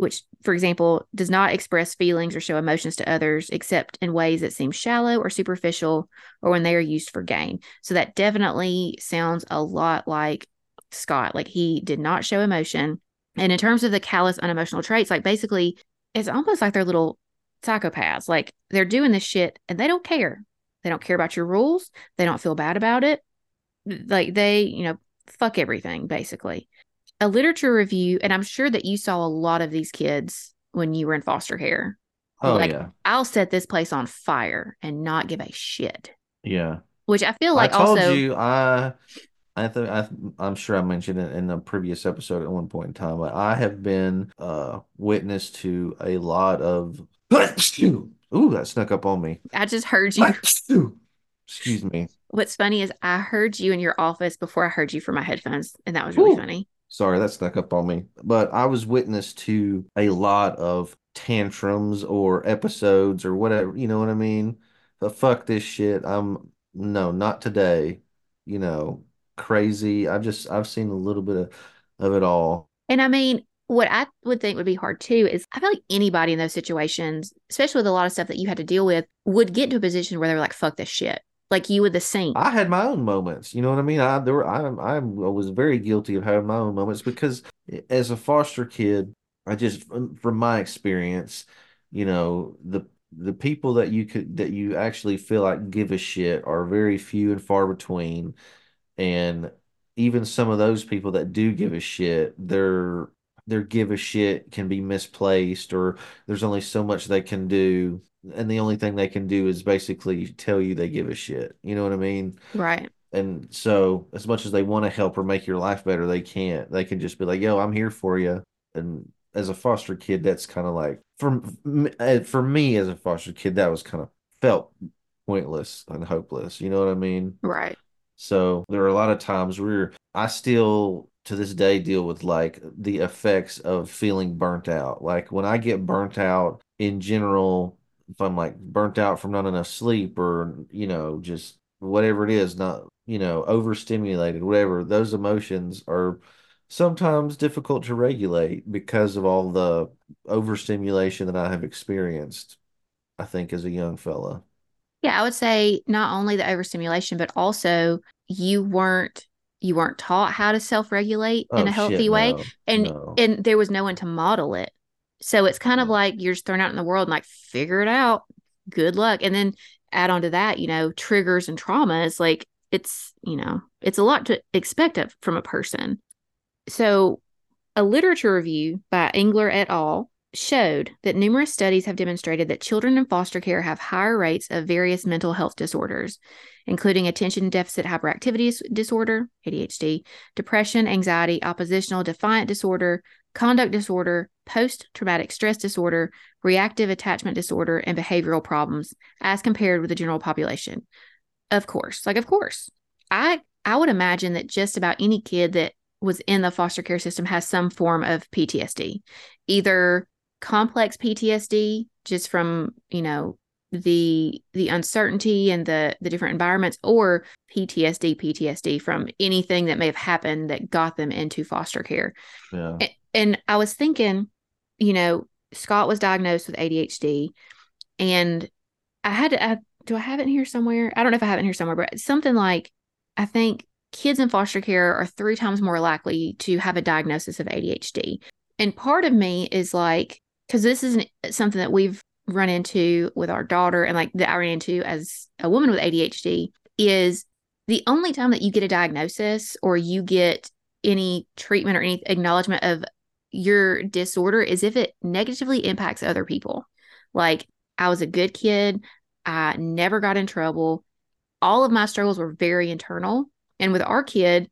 which, for example, does not express feelings or show emotions to others except in ways that seem shallow or superficial or when they are used for gain. So that definitely sounds a lot like Scott. Like he did not show emotion. And in terms of the callous, unemotional traits, like basically, it's almost like they're little psychopaths. Like they're doing this shit and they don't care. They don't care about your rules. They don't feel bad about it. Like they, you know, fuck everything, basically a literature review, and I'm sure that you saw a lot of these kids when you were in foster care. Oh like, yeah. I'll set this place on fire and not give a shit. Yeah. Which I feel like I told also you I I think I I'm sure I mentioned it in a previous episode at one point in time, but I have been uh witness to a lot of Ooh, that snuck up on me. I just heard you. Excuse me. what's funny is I heard you in your office before I heard you from my headphones, and that was really Ooh. funny. Sorry, that snuck up on me. But I was witness to a lot of tantrums or episodes or whatever, you know what I mean? But fuck this shit. I'm no, not today. You know, crazy. I've just I've seen a little bit of, of it all. And I mean, what I would think would be hard too is I feel like anybody in those situations, especially with a lot of stuff that you had to deal with, would get to a position where they were like, fuck this shit. Like you with the same. I had my own moments. You know what I mean? I there were I I was very guilty of having my own moments because as a foster kid, I just from my experience, you know, the the people that you could that you actually feel like give a shit are very few and far between. And even some of those people that do give a shit, their their give a shit can be misplaced or there's only so much they can do and the only thing they can do is basically tell you they give a shit. You know what I mean? Right. And so, as much as they want to help or make your life better, they can't. They can just be like, "Yo, I'm here for you." And as a foster kid, that's kind of like for uh, for me as a foster kid, that was kind of felt pointless and hopeless. You know what I mean? Right. So there are a lot of times where I still to this day deal with like the effects of feeling burnt out. Like when I get burnt out in general, if I'm like burnt out from not enough sleep or, you know, just whatever it is, not, you know, overstimulated, whatever, those emotions are sometimes difficult to regulate because of all the overstimulation that I have experienced, I think, as a young fella. Yeah, I would say not only the overstimulation, but also you weren't you weren't taught how to self-regulate oh, in a healthy shit, way. No, and no. and there was no one to model it. So it's kind of like you're just thrown out in the world and like figure it out. Good luck. And then add on to that, you know, triggers and traumas. Like it's, you know, it's a lot to expect of, from a person. So a literature review by Engler et al. Showed that numerous studies have demonstrated that children in foster care have higher rates of various mental health disorders, including attention deficit hyperactivity disorder, ADHD, depression, anxiety, oppositional defiant disorder, conduct disorder, post traumatic stress disorder, reactive attachment disorder, and behavioral problems as compared with the general population. Of course, like, of course, I, I would imagine that just about any kid that was in the foster care system has some form of PTSD, either complex PTSD just from, you know, the the uncertainty and the the different environments or PTSD PTSD from anything that may have happened that got them into foster care. Yeah. And, and I was thinking, you know, Scott was diagnosed with ADHD and I had to I, do I have it here somewhere? I don't know if I have it here somewhere, but something like I think kids in foster care are three times more likely to have a diagnosis of ADHD. And part of me is like, because this isn't something that we've run into with our daughter and like that I ran into as a woman with ADHD is the only time that you get a diagnosis or you get any treatment or any acknowledgement of your disorder is if it negatively impacts other people. Like I was a good kid, I never got in trouble. All of my struggles were very internal. And with our kid,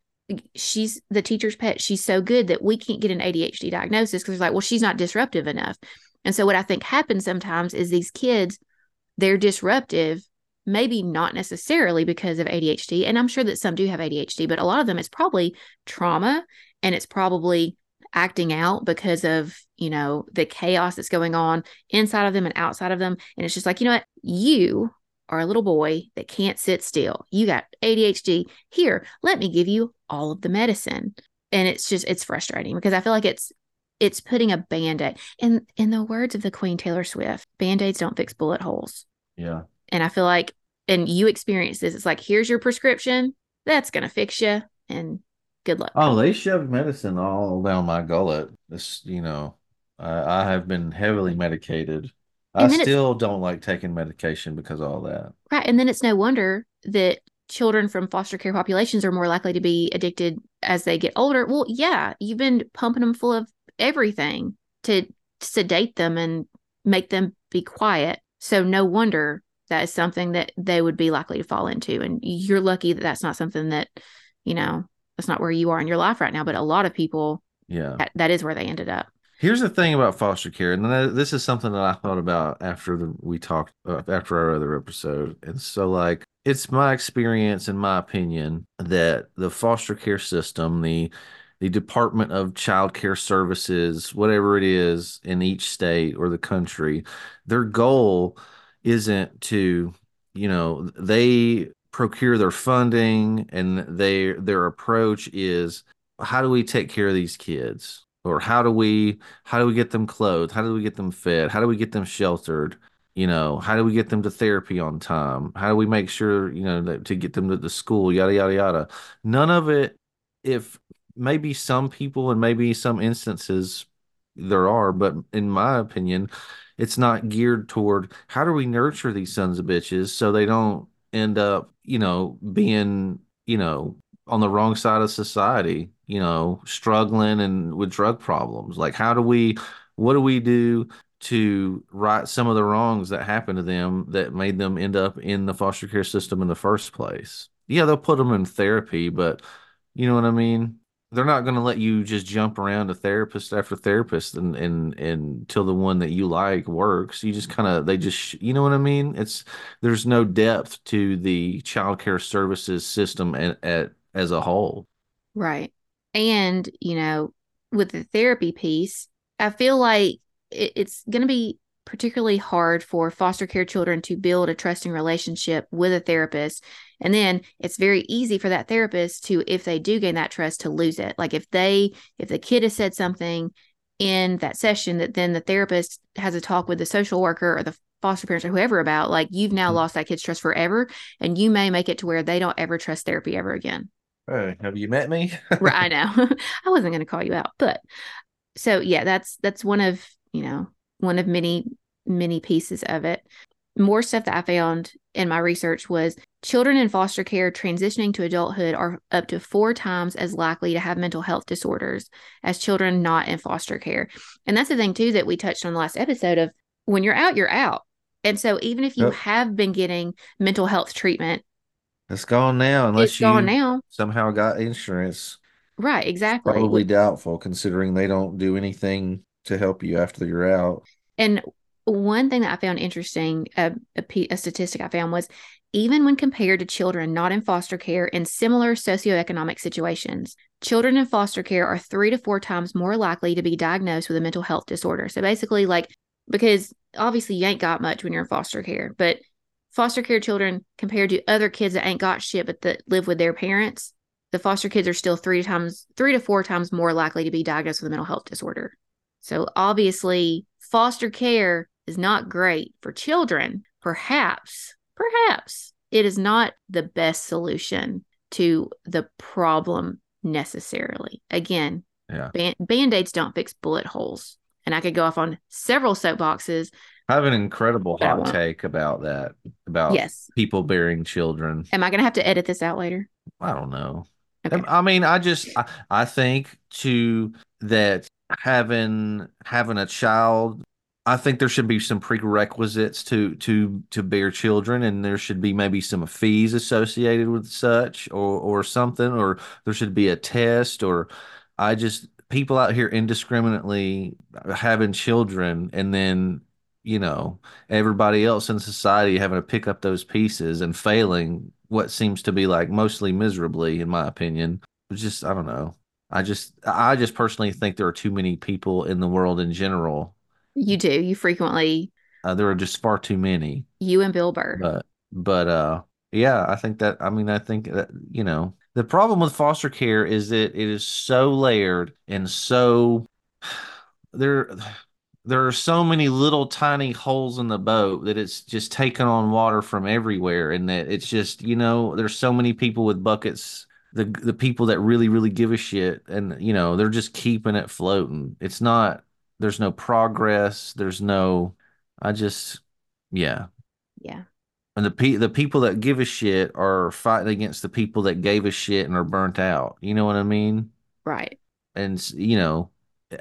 she's the teacher's pet. She's so good that we can't get an ADHD diagnosis because it's like, well, she's not disruptive enough. And so what I think happens sometimes is these kids, they're disruptive, maybe not necessarily because of ADHD. And I'm sure that some do have ADHD, but a lot of them it's probably trauma and it's probably acting out because of, you know, the chaos that's going on inside of them and outside of them. And it's just like, you know what? You are a little boy that can't sit still. You got ADHD. Here, let me give you all of the medicine. And it's just it's frustrating because I feel like it's it's putting a band-aid. In in the words of the Queen Taylor Swift, band-aids don't fix bullet holes. Yeah. And I feel like and you experience this. It's like, here's your prescription. That's gonna fix you. And good luck. Oh, they shoved medicine all down my gullet. This, you know, I, I have been heavily medicated. I still don't like taking medication because of all that. Right. And then it's no wonder that children from foster care populations are more likely to be addicted as they get older. Well, yeah, you've been pumping them full of everything to sedate them and make them be quiet. So no wonder that is something that they would be likely to fall into. And you're lucky that that's not something that, you know, that's not where you are in your life right now. But a lot of people, yeah, that, that is where they ended up. Here's the thing about foster care, and this is something that I thought about after the, we talked uh, after our other episode. And so, like, it's my experience and my opinion that the foster care system, the the Department of Child Care Services, whatever it is in each state or the country, their goal isn't to, you know, they procure their funding and they their approach is how do we take care of these kids? Or how do we how do we get them clothed? How do we get them fed? How do we get them sheltered? You know, how do we get them to therapy on time? How do we make sure, you know, that, to get them to the school, yada, yada, yada. None of it, if maybe some people and maybe some instances there are, but in my opinion, it's not geared toward how do we nurture these sons of bitches so they don't end up, you know, being, you know, on the wrong side of society, you know, struggling and with drug problems. Like, how do we, what do we do to right some of the wrongs that happened to them that made them end up in the foster care system in the first place? Yeah, they'll put them in therapy, but you know what I mean? They're not going to let you just jump around to therapist after therapist and and until the one that you like works. You just kind of they just you know what I mean? It's there's no depth to the child care services system at, at as a whole. Right. And, you know, with the therapy piece, I feel like it, it's going to be particularly hard for foster care children to build a trusting relationship with a therapist. And then it's very easy for that therapist to, if they do gain that trust, to lose it. Like if they, if the kid has said something in that session that then the therapist has a talk with the social worker or the foster parents or whoever about, like you've now mm-hmm. lost that kid's trust forever. And you may make it to where they don't ever trust therapy ever again. Hey, have you met me? right, I <laughs> know. <laughs> I wasn't going to call you out, but so yeah, that's that's one of you know one of many many pieces of it. More stuff that I found in my research was children in foster care transitioning to adulthood are up to four times as likely to have mental health disorders as children not in foster care. And that's the thing too that we touched on the last episode of when you're out, you're out. And so even if you yep. have been getting mental health treatment it's gone now, unless it's you gone now. somehow got insurance. Right, exactly. Probably doubtful considering they don't do anything to help you after you're out. And one thing that I found interesting, a, a, a statistic I found was even when compared to children not in foster care in similar socioeconomic situations, children in foster care are three to four times more likely to be diagnosed with a mental health disorder. So basically, like, because obviously you ain't got much when you're in foster care, but foster care children compared to other kids that ain't got shit but that live with their parents, the foster kids are still three times, three to four times more likely to be diagnosed with a mental health disorder. So obviously, foster care is not great for children. Perhaps, perhaps it is not the best solution to the problem necessarily. Again, yeah. band aids don't fix bullet holes. And I could go off on several soapboxes I have an incredible hot take about that. About yes. people bearing children. Am I going to have to edit this out later? I don't know. Okay. I mean, I just I, I think to that having having a child I think there should be some prerequisites to to to bear children, and there should be maybe some fees associated with such, or or something, or there should be a test, or I just people out here indiscriminately having children, and then you know, everybody else in society having to pick up those pieces and failing what seems to be like mostly miserably, in my opinion. It's just, I don't know. I just, I just personally think there are too many people in the world in general. You do. You frequently. Uh, there are just far too many. You and Bill Burr. But, but, uh, yeah, I think that, I mean, I think that, you know, the problem with foster care is that it is so layered and so there there are so many little tiny holes in the boat that it's just taking on water from everywhere and that it's just you know there's so many people with buckets the the people that really really give a shit and you know they're just keeping it floating. It's not there's no progress. There's no i just yeah. Yeah. And the pe- the people that give a shit are fighting against the people that gave a shit and are burnt out. You know what i mean? Right. And you know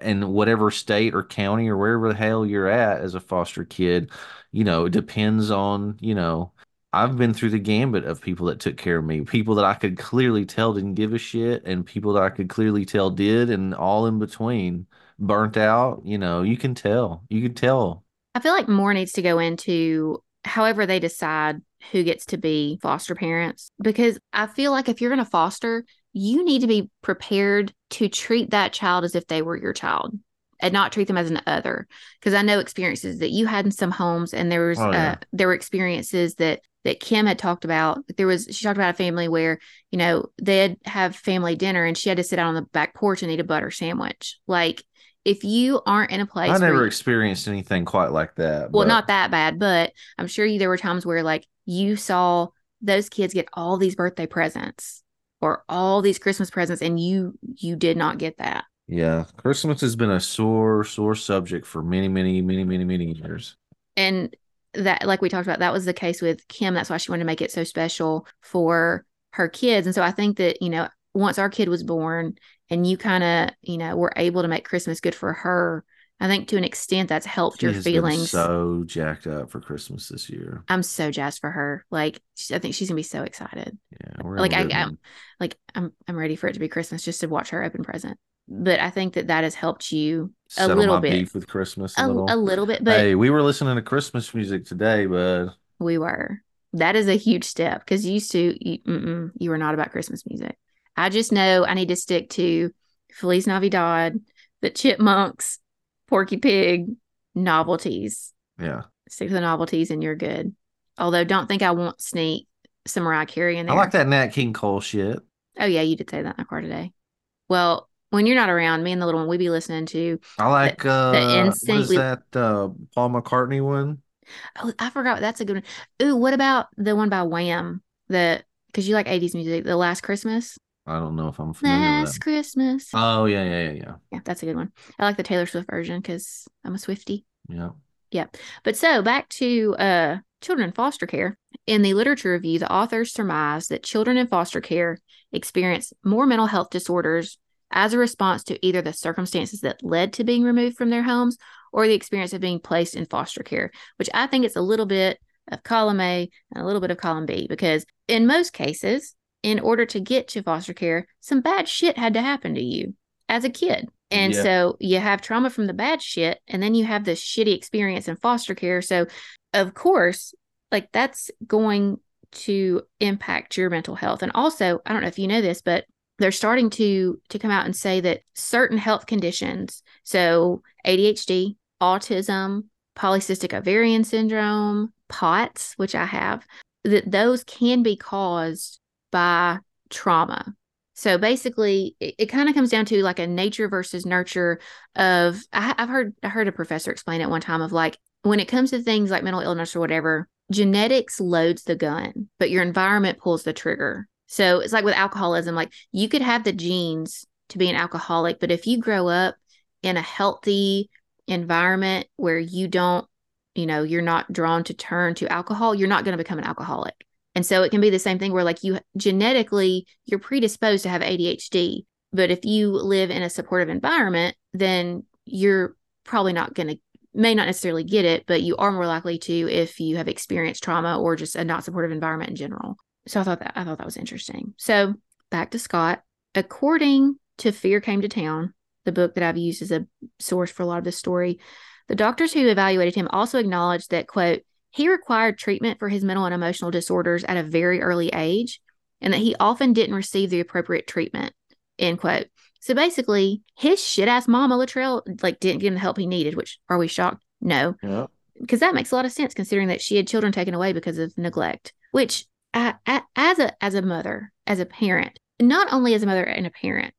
in whatever state or county or wherever the hell you're at as a foster kid, you know, it depends on, you know, I've been through the gambit of people that took care of me, people that I could clearly tell didn't give a shit, and people that I could clearly tell did, and all in between. Burnt out, you know, you can tell. You can tell. I feel like more needs to go into however they decide who gets to be foster parents because I feel like if you're going to foster, you need to be prepared to treat that child as if they were your child and not treat them as an other because i know experiences that you had in some homes and there was Oh, yeah. uh, there were experiences that that kim had talked about there was she talked about a family where you know they'd have family dinner and she had to sit out on the back porch and eat a butter sandwich like if you aren't in a place I never you- experienced anything quite like that. well but- not that bad but i'm sure you there were times where like you saw those kids get all these birthday presents or all these christmas presents and you you did not get that Yeah, Christmas has been a sore, sore subject for many, many, many, many, many years. and that like we talked about that was the case with kim. That's why she wanted to make it so special for her kids. And so i think that you know once our kid was born and you kind of you know were able to make christmas good for her i think to an extent that's helped She your feelings. so jacked up for Christmas this year. i'm so jazzed for her. Like i think she's gonna be so excited. Yeah, Like, I- I'm- like i'm i'm ready for it to be christmas just to watch her open present. But i think that that has helped you a settle little my bit. beef with Christmas a, a, little. a little bit but hey, we were listening to Christmas music today, but We were. That is a huge step because you used to, you, you were not about Christmas music. I just know I need to stick to Feliz Navidad, the Chipmunks, Porky Pig, novelties. yeah, Stick to the novelties and you're good. Although, don't think I won't sneak some Mariah Carey in there. I like that Nat King Cole shit. Oh, yeah, you did say that in the car today. Well, when you're not around, me and the little one, we be listening to, I like uh, what NSYNC is we- that uh, Paul McCartney one? oh, I forgot. That's a good one. Ooh, what about the one by Wham? The, because you like 80s music, The Last Christmas? I don't know if I'm familiar with Last. Christmas. Oh yeah, yeah, yeah, yeah, Yeah, that's a good one. I like the Taylor Swift version because I'm a Swifty. yeah. But so back to uh, children in foster care. In the literature review, the authors surmise that children in foster care experience more mental health disorders as a response to either the circumstances that led to being removed from their homes or the experience of being placed in foster care, which I think it's a little bit of column A and a little bit of column B because in most cases, in order to get to foster care, some bad shit had to happen to you as a kid. And Yeah. so you have trauma from the bad shit, and then you have this shitty experience in foster care. So, of course, like that's going to impact your mental health. And also, I don't know if you know this, but they're starting to to come out and say that certain health conditions, so ADHD, autism, polycystic ovarian syndrome, POTS, which I have, that those can be caused by trauma. So basically, it, it kind of comes down to like a nature versus nurture of. I, I've heard I heard a professor explain it one time of like when it comes to things like mental illness or whatever, genetics loads the gun, but your environment pulls the trigger. So it's like with alcoholism, like you could have the genes to be an alcoholic, but if you grow up in a healthy environment where you don't, you know, you're not drawn to turn to alcohol, you're not going to become an alcoholic. And so it can be the same thing where like you genetically you're predisposed to have ADHD, but if you live in a supportive environment, then you're probably not going to may not necessarily get it, but you are more likely to if you have experienced trauma or just a not supportive environment in general. So I thought that I thought that was interesting. So back to Scott. According to Fear Came to Town, the book that I've used as a source for a lot of this story, the doctors who evaluated him also acknowledged that, quote, he required treatment for his mental and emotional disorders at a very early age, and that he often didn't receive the appropriate treatment, end quote. So basically, his shit ass mama Latrell like didn't give him the help he needed, which are we shocked? No Yeah. because that makes a lot of sense considering that she had children taken away because of neglect which As a as a mother as a parent not only as a mother and a parent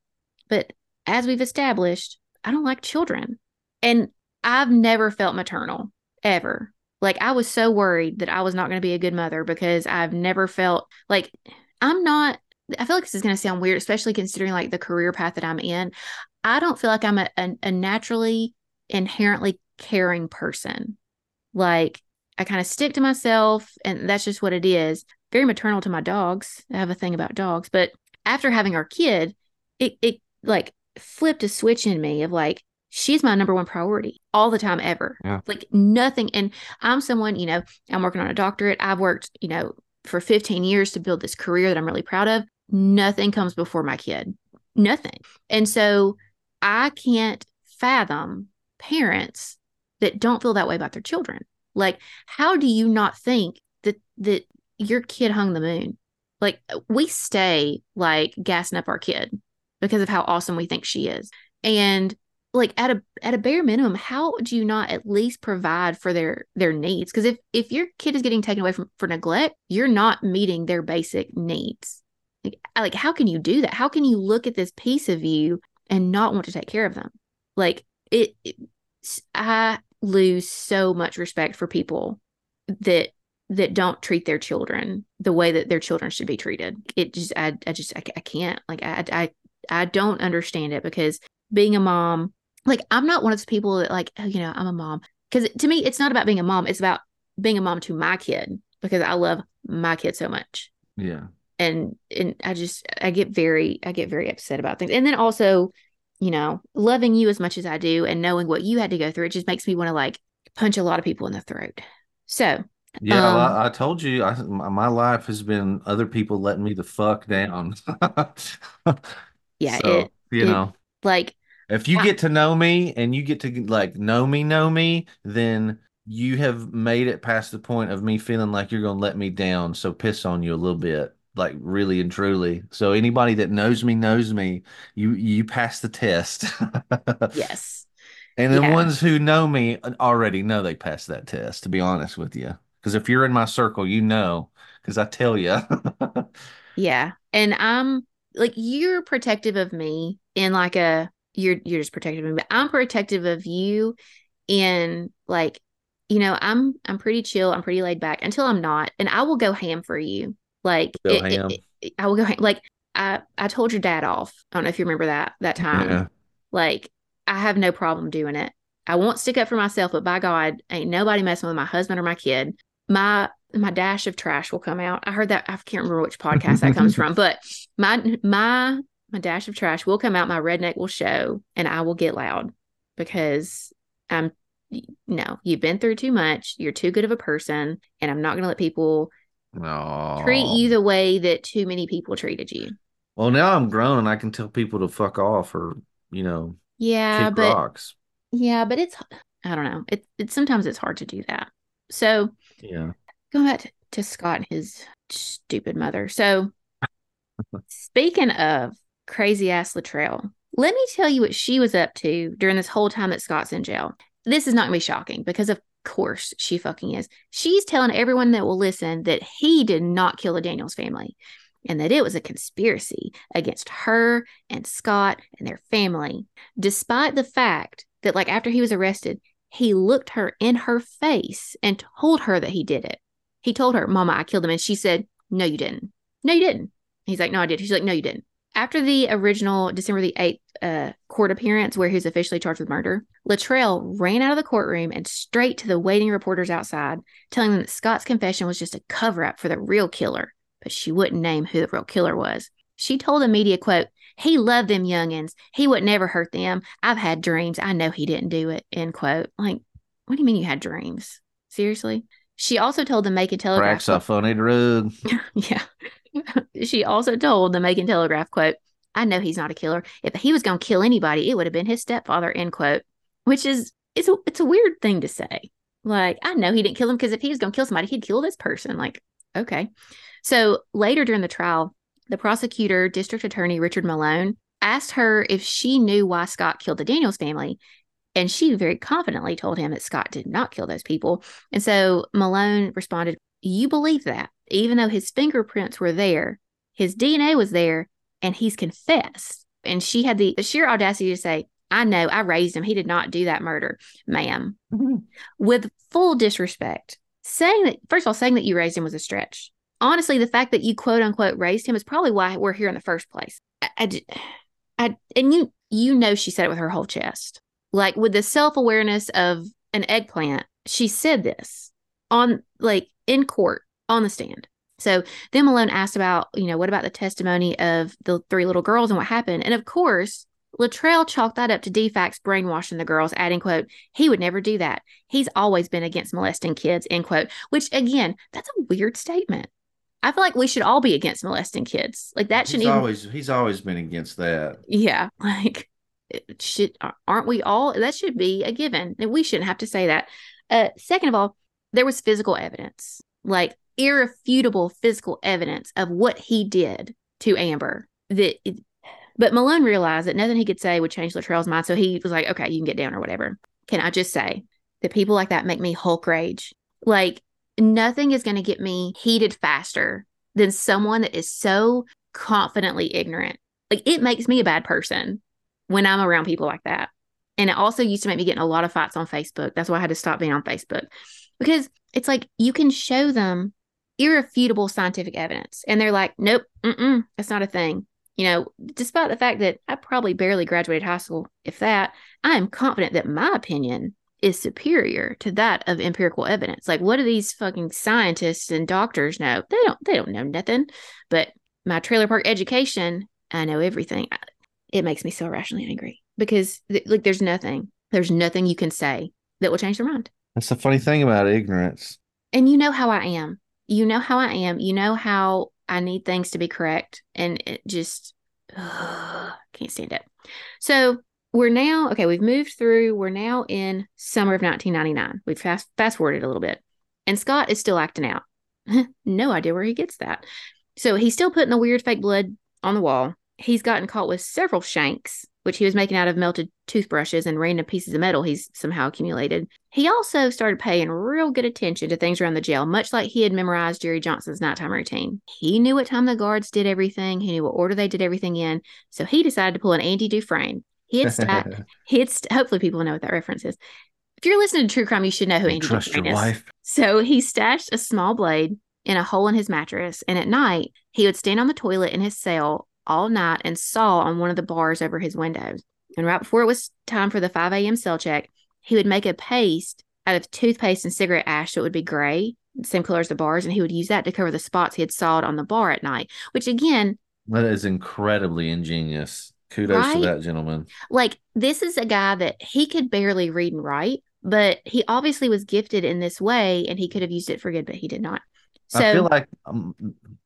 but as we've established i don't like children. And i've never felt maternal ever. Like i was so worried that i was not going to be a good mother because i've never felt like i'm not i feel like this is going to sound weird especially considering like the career path that i'm in. I don't feel like i'm a, a, a naturally inherently caring person. Like I kind of stick to myself, and that's just what it is. Very maternal to my dogs. I have a thing about dogs, but after having our kid, it it like flipped a switch in me of like she's my number one priority all the time ever. Yeah. Like nothing, and I'm someone you know I'm working on a doctorate. I've worked you know for 15 years to build this career that I'm really proud of. Nothing comes before my kid. Nothing, and so I can't fathom parents that don't feel that way about their children. Like, how do you not think that that your kid hung the moon? Like, we stay like gassing up our kid because of how awesome we think she is. And like at a at a bare minimum, how do you not at least provide for their their needs? Because if if your kid is getting taken away from for neglect, you're not meeting their basic needs. Like, like how can you do that? How can you look at this piece of you and not want to take care of them? Like it, it I lose so much respect for people that that don't treat their children the way that their children should be treated. It just I I just I, I can't like I I I don't understand it because being a mom, like I'm not one of those people that like oh, you know I'm a mom because to me it's not about being a mom. It's about being a mom to my kid because I love my kid so much. Yeah. And and I just I get very I get very upset about things. And then also you know, loving you as much as I do and knowing what you had to go through, it just makes me want to like punch a lot of people in the throat. So, yeah, um, I, I, told you, I, my life has been other people letting me the fuck down. <laughs> yeah, so, it, you it, know, like if you I, get to know me and you get to like know me, know me, then you have made it past the point of me feeling like you're going to let me down. So piss on you a little bit like really and truly. So anybody that knows me knows me. You you pass the test. <laughs> yes. And the yeah. ones who know me already know they passed that test. To be honest with you, because if you're in my circle, you know, because I tell you. <laughs> yeah, and I'm like you're protective of me in like a you're you're just protective of me, but I'm protective of you in like you know i'm i'm pretty chill i'm pretty laid back until i'm not and i will go ham for you like it, it, it, I will go ham. like I I told your dad off. I don't know if you remember that that time. Yeah. Like I have no problem doing it. I won't stick up for myself, but by God, ain't nobody messing with my husband or my kid. My my dash of trash will come out. I heard that I can't remember which <laughs> podcast that comes from, but my my my dash of trash will come out. My redneck will show, and I will get loud because I'm no. You've been through too much. You're too good of a person, and I'm not going to let people no. Treat you the way that too many people treated you. Well, now I'm grown and I can tell people to fuck off or, you know, yeah, but rocks. yeah, but it's I don't know. It it sometimes it's hard to do that. So yeah, going back to, Scott and his stupid mother. So speaking of crazy ass Latrell, let me tell you what she was up to during this whole time that Scott's in jail. This is not gonna be shocking because of course she fucking is. She's telling everyone that will listen that he did not kill the Daniels family and that it was a conspiracy against her and Scott and their family, despite the fact that, like, after he was arrested, he looked her in her face and told her that he did it. He told her, Mama, I killed him. And she said, No, you didn't. No, you didn't. He's like, No, I did. She's like, No, you didn't. After the original December the 8th uh, court appearance where he was officially charged with murder, Latrell ran out of the courtroom and straight to the waiting reporters outside, telling them that Scott's confession was just a cover up for the real killer, but she wouldn't name who the real killer was. She told the media, quote, he loved them youngins. He would never hurt them. I've had dreams. I know he didn't do it, end quote. Like, what do you mean you had dreams? Seriously? She also told the Macon Telegraph. Cracks off on drug. yeah. <laughs> she also told the Macon Telegraph, quote, I know he's not a killer. If he was going to kill anybody, it would have been his stepfather, end quote, which is, it's a, it's a weird thing to say. Like, I know he didn't kill him because if he was going to kill somebody, he'd kill this person. Like, okay. So later during the trial, the prosecutor, District Attorney Richard Malone, asked her if she knew why Scott killed the Daniels family. And she very confidently told him that Scott did not kill those people. And so Malone responded, You believe that? even though his fingerprints were there, his DNA was there, and he's confessed. And she had the, the sheer audacity to say, I know, I raised him. He did not do that murder, madam mm-hmm. With full disrespect, saying that, first of all, saying that you raised him was a stretch. Honestly, the fact that you quote unquote raised him is probably why we're here in the first place. I, I, I and you, you know, she said it with her whole chest. Like with the self awareness of an eggplant, she said this on, like, in court on the stand. So then Malone asked about, you know, what about the testimony of the three little girls and what happened? And of course, Latrell chalked that up to DFACS brainwashing the girls, adding, quote, he would never do that. He's always been against molesting kids, end quote, which again, that's a weird statement. I feel like we should all be against molesting kids. Like that shouldn't he's even... always he's always been against that. Yeah. <laughs> Like should aren't we all that should be a given. And we shouldn't have to say that. Uh second of all, there was physical evidence, like irrefutable physical evidence of what he did to Amber. That, but Malone realized that nothing he could say would change Latrell's mind, so he was like, "Okay, you can get down or whatever." Can I just say that people like that make me Hulk rage? Like nothing is going to get me heated faster than someone that is so confidently ignorant. Like it makes me a bad person when I'm around people like that. And it also used to make me get in a lot of fights on Facebook. That's why I had to stop being on Facebook because it's like you can show them irrefutable scientific evidence and they're like, nope, mm that's not a thing. You know, despite the fact that I probably barely graduated high school, if that, I am confident that my opinion is superior to that of empirical evidence. Like, what do these fucking scientists and doctors know? They don't. They don't know nothing. But my trailer park education, I know everything. It makes me so irrationally angry because, like, there's nothing. There's nothing you can say that will change their mind. That's the funny thing about ignorance. And you know how I am. You know how I am. You know how I need things to be correct, and it just ugh, <sighs> can't stand it. So we're now okay we've moved through we're now in summer of 1999 we've fast fast forwarded a little bit. And scott is still acting out. <laughs> No idea where he gets that. So he's still putting the weird fake blood on the wall. He's gotten caught with several shanks which he was making out of melted toothbrushes and random pieces of metal he's somehow accumulated. He also started paying real good attention to things around the jail much like he had memorized jerry johnson's nighttime routine. He knew what time the guards did everything. He knew what order they did everything in. So he decided to pull an andy dufresne he had st- he had st- hopefully people know what that reference is. If you're listening to true crime, you should know who Andy trust your is. Wife. So he stashed a small blade in a hole in his mattress, and at night he would stand on the toilet in his cell all night and saw on one of the bars over his windows. And right before it was time for the 5 a.m. cell check, he would make a paste out of toothpaste and cigarette ash so it would be gray, same color as the bars, and he would use that to cover the spots he had sawed on the bar at night. Which again, that is incredibly ingenious. Kudos right? to that gentleman. Like this is a guy that he could barely read and write, but he obviously was gifted in this way, and he could have used it for good, but he did not. So I feel like um,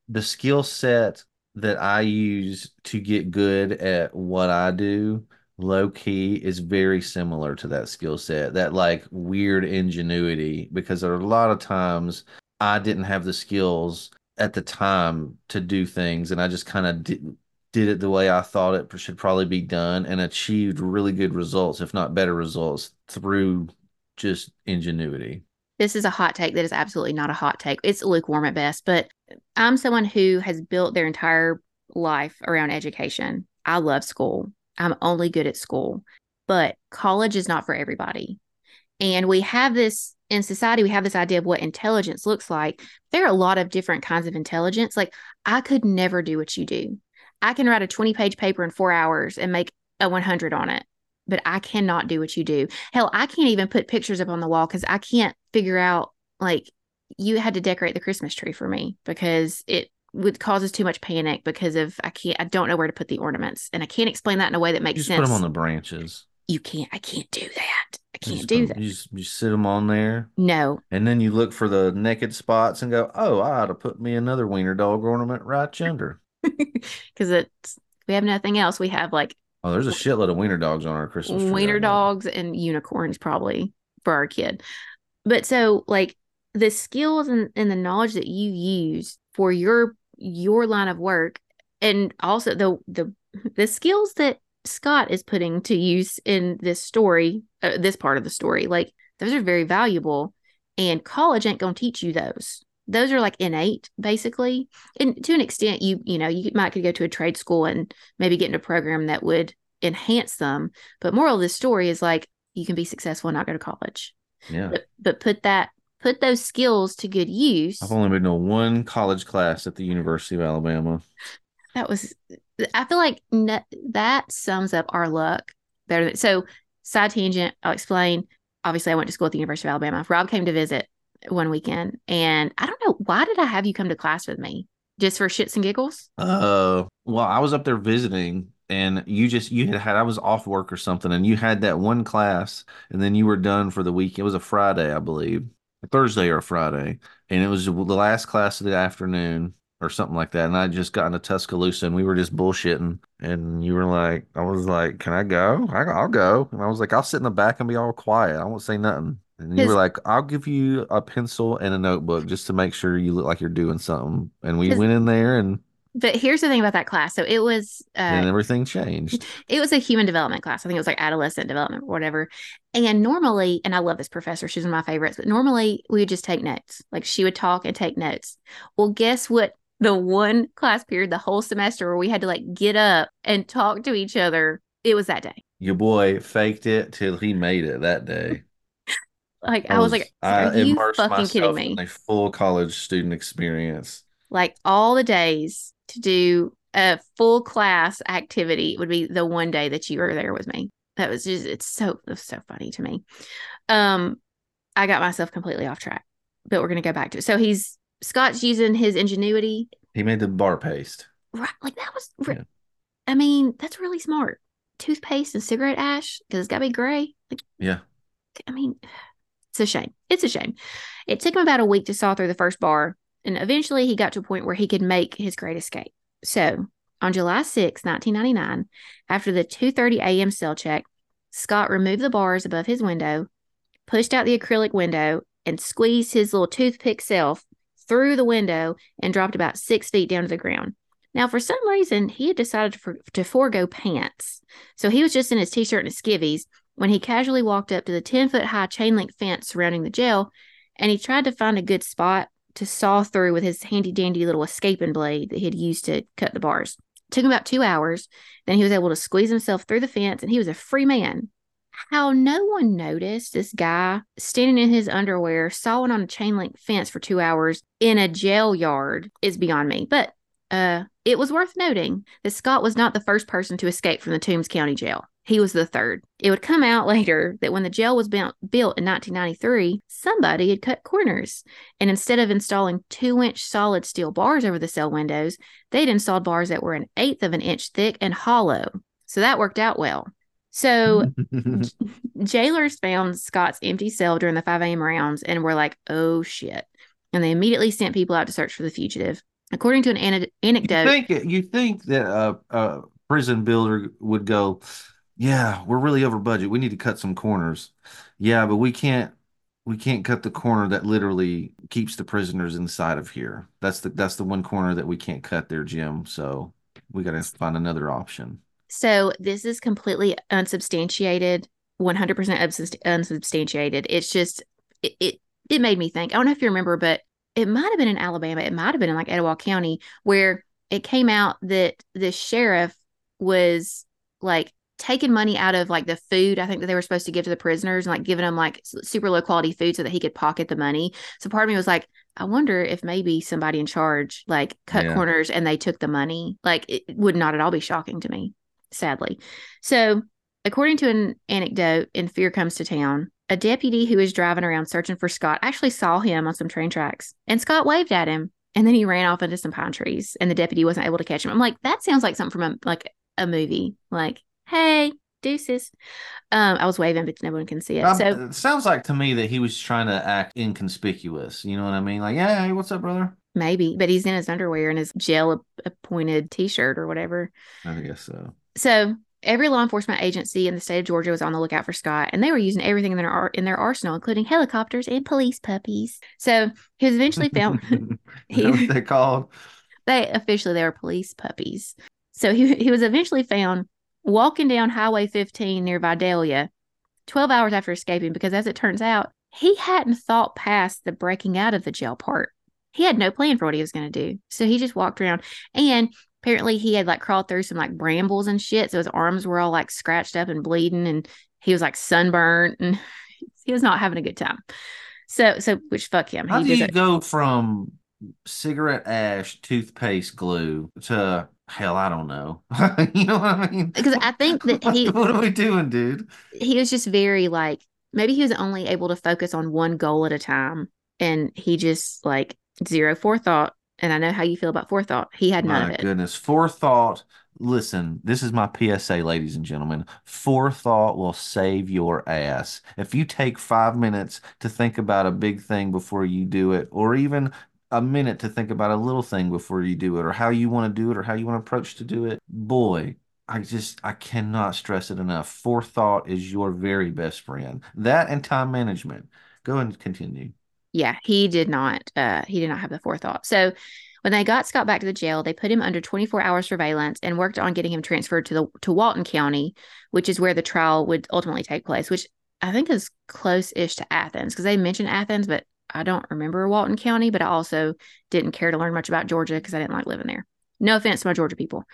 the skill set that I use to get good at what I do, low key, is very similar to that skill set. That like weird ingenuity, because there are a lot of times I didn't have the skills at the time to do things, and I just kind of did it the way I thought it should probably be done and achieved really good results, if not better results, through just ingenuity. This is a hot take that is absolutely not a hot take. It's lukewarm at best, but I'm someone who has built their entire life around education. I love school. I'm only good at school, but college is not for everybody. And we have this in society, we have this idea of what intelligence looks like. There are a lot of different kinds of intelligence. Like, I could never do what you do. I can write a 20 page paper in four hours and make a 100 on it, but I cannot do what you do. Hell, I can't even put pictures up on the wall because I can't figure out, like, you had to decorate the Christmas tree for me because it would causes too much panic because of I can't I don't know where to put the ornaments and I can't explain that in a way that makes just sense. Put them on the branches. You can't. I can't do that. I can't just, do that. You just, you sit them on there. No. And then you look for the naked spots and go, oh, I ought to put me another wiener dog ornament right yonder <laughs> because it's we have nothing else. We have like oh, there's a shitload of wiener dogs on our Christmas tree. Wiener dogs and unicorns probably for our kid. But so like the skills and, and the knowledge that you use for your your line of work and also the the <laughs> the skills that Scott is putting to use in this story, uh, this part of the story, like those are very valuable. And college ain't going to teach you those those are like innate basically. And to an extent you you know you might could go to a trade school and maybe get into a program that would enhance them. But moral of this story is like you can be successful and not go to college. Yeah. But, but put that put those skills to good use. I've only been to one college class at the university of alabama. That was i feel like that sums up our luck better than so side tangent i'll explain. Obviously i went to school at the university of alabama. Rob came to visit one weekend, and I don't know why did I have you come to class with me just for shits and giggles? Uh, well, I was up there visiting, and you just you had had I was off work or something, and you had that one class, and then you were done for the week. It was a Friday, I believe, a Thursday or a Friday, and it was the last class of the afternoon or something like that. And I just got into Tuscaloosa and we were just bullshitting. And you were like, I was like, can I go? I, will go. And I was like, I'll sit in the back and be all quiet. I won't say nothing. And you were like, I'll give you a pencil and a notebook just to make sure you look like you're doing something. And we went in there and But here's the thing about that class. So it was uh everything changed. it was a human development class. I think it was like adolescent development or whatever. And normally, and I love this professor, she's one of my favorites, but normally we would just take notes. Like she would talk and take notes. Well, guess what? The one class period, the whole semester where we had to like get up and talk to each other, it was that day. Your boy faked it till he made it that day. Like I, was, like, I are you immersed fucking kidding me? in a full college student experience. like all the days to do a full class activity would be the one day that you were there with me. That was just it's so it was so funny to me. Um I got myself completely off track, but we're gonna go back to it. So he's Scott's using his ingenuity. He made the bar paste. Right, like that was re- Yeah. I mean, that's really smart. Toothpaste and cigarette ash, because it's gotta be gray. Like Yeah. I mean, it's a shame. It's a shame. It took him about a week to saw through the first bar, and eventually he got to a point where he could make his great escape. So, on July 6, 1999, after the 2:30 a.m. cell check, Scott removed the bars above his window, pushed out the acrylic window, and squeezed his little toothpick self through the window and dropped about six feet down to the ground. Now, for some reason, he had decided to, for, to forego pants. So he was just in his t shirt and his skivvies when he casually walked up to the 10 foot high chain link fence surrounding the jail and he tried to find a good spot to saw through with his handy dandy little escaping blade that he had used to cut the bars. took him about two hours. Then he was able to squeeze himself through the fence and he was a free man. How no one noticed this guy standing in his underwear, sawing on a chain link fence for two hours in a jail yard is beyond me. But uh, it was worth noting that Scott was not the first person to escape from the Toombs County Jail. He was the third. It would come out <laughs> later that when the jail was built, in 1993, somebody had cut corners. And instead of installing two inch solid steel bars over the cell windows, they'd installed bars that were an eighth of an inch thick and hollow. So that worked out well. So <laughs> <laughs> jailers found Scott's empty cell during the 5 a.m. rounds and were like, oh shit. And they immediately sent people out to search for the fugitive. According to an ane- you anecdote, think you think that a, a prison builder would go, yeah, we're really over budget. We need to cut some corners. Yeah, but we can't we can't cut the corner that literally keeps the prisoners inside of here. That's the that's the one corner that we can't cut there, Jim. So we got to find another option. So this is completely unsubstantiated, 100% unsubst- unsubstantiated. It's just it, it it made me think. I don't know if you remember, but it might have been in Alabama. It might have been in like Etowah County where it came out that the sheriff was like taking money out of like the food I think that they were supposed to give to the prisoners and like giving them like super low quality food so that he could pocket the money. So part of me was like, I wonder if maybe somebody in charge like cut Yeah. corners and they took the money. Like it would not at all be shocking to me, sadly. So according to an anecdote in Fear Comes to Town, a deputy who was driving around searching for Scott actually saw him on some train tracks and Scott waved at him and then he ran off into some pine trees and the deputy wasn't able to catch him. I'm like, that sounds like something from a like a movie. Like, hey, deuces. Um, I was waving, but no one can see it. Um, so it sounds like to me that he was trying to act inconspicuous. You know what I mean? Like, yeah, hey, what's up, brother? maybe, but he's in his underwear and his jail appointed t-shirt or whatever. I guess so. So every law enforcement agency in the state of Georgia was on the lookout for Scott, and they were using everything in their ar- in their arsenal, including helicopters and police puppies. So he was eventually <laughs> found. That what <laughs> they called? they officially they were police puppies. So he he was eventually found walking down Highway 15 near Vidalia, 12 hours after escaping, because as it turns out, he hadn't thought past the breaking out of the jail part. He had no plan for what he was going to do. So he just walked around and apparently he had like crawled through some like brambles and shit. So his arms were all like scratched up and bleeding and he was like sunburnt and <laughs> he was not having a good time. So, so which fuck him. How he do you visited- go from cigarette ash, toothpaste glue to hell? I don't know. <laughs> you know what I mean? Because I think that <laughs> he- what are we doing, dude? he was just very like maybe he was only able to focus on one goal at a time and he just like zero forethought and i know how you feel about forethought he had none My of it goodness, forethought. Listen, this is my PSA, ladies and gentlemen. Forethought will save your ass. If you take five minutes to think about a big thing before you do it, or even a minute to think about a little thing before you do it, or how you want to do it, or how you want to approach to do it, boy, I just I cannot stress it enough. Forethought is your very best friend. That and time management. Go and continue. Yeah, he did not. Uh, he did not have the forethought. So when they got Scott back to the jail, they put him under 24 hour surveillance and worked on getting him transferred to the to Walton County, which is where the trial would ultimately take place, which I think is close-ish to Athens because they mentioned Athens, but I don't remember Walton County. But I also didn't care to learn much about Georgia because I didn't like living there. No offense to my Georgia people.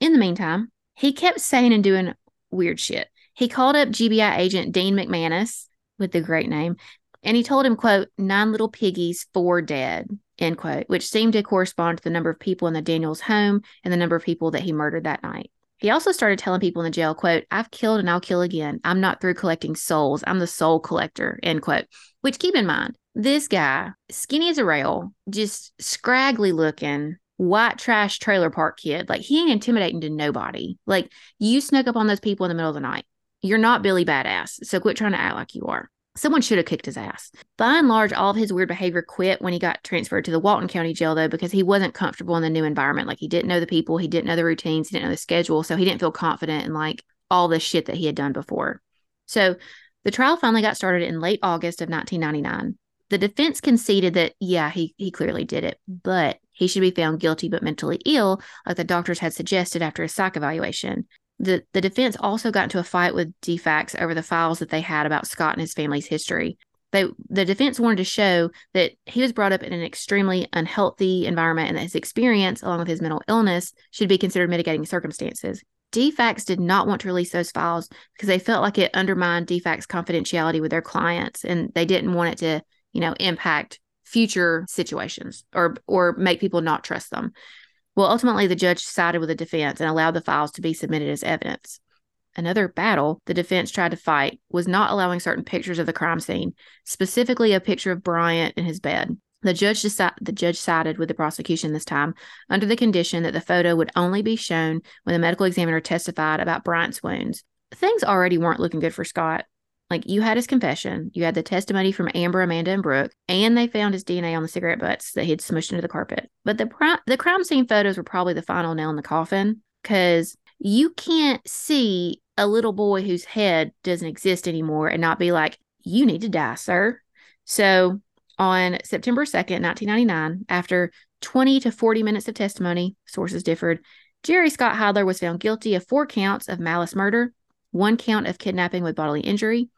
In the meantime, he kept saying and doing weird shit. He called up GBI agent Dean McManus with the great name, and he told him, quote, nine little piggies, four dead, end quote, which seemed to correspond to the number of people in the Daniels home and the number of people that he murdered that night. He also started telling people in the jail, quote, I've killed and I'll kill again. I'm not through collecting souls. I'm the soul collector, end quote. Which keep in mind, this guy, skinny as a rail, just scraggly looking, white trash trailer park kid. Like he ain't intimidating to nobody. Like you snuck up on those people in the middle of the night. You're not Billy Badass. So quit trying to act like you are. Someone should have kicked his ass. By and large, all of his weird behavior quit when he got transferred to the Walton County Jail, though, because he wasn't comfortable in the new environment. Like he didn't know the people, he didn't know the routines, he didn't know the schedule. So he didn't feel confident in like all the shit that he had done before. So the trial finally got started in late August of 1999. The defense conceded that, yeah, he, he clearly did it, but he should be found guilty but mentally ill, like the doctors had suggested after a psych evaluation. The, the defense also got into a fight with DFACS over the files that they had about Scott and his family's history. They, the defense wanted to show that he was brought up in an extremely unhealthy environment and that his experience, along with his mental illness, should be considered mitigating circumstances. DFACS did not want to release those files because they felt like it undermined DFACS confidentiality with their clients and they didn't want it to you know, impact future situations or or make people not trust them. Well, ultimately the judge sided with the defense and allowed the files to be submitted as evidence. Another battle the defense tried to fight was not allowing certain pictures of the crime scene, specifically a picture of Bryant in his bed. The judge decided the judge sided with the prosecution this time under the condition that the photo would only be shown when the medical examiner testified about Bryant's wounds. Things already weren't looking good for Scott. Like you had his confession, you had the testimony from Amber, Amanda, and Brooke, and they found his DNA on the cigarette butts that he had smushed into the carpet. But the the crime scene photos were probably the final nail in the coffin because you can't see a little boy whose head doesn't exist anymore and not be like, "You need to die, sir." So on September 2nd, 1999, after 20 to 40 minutes of testimony, sources differed, Jerry Scott Heidler was found guilty of four counts of malice murder, one count of kidnapping with bodily injury,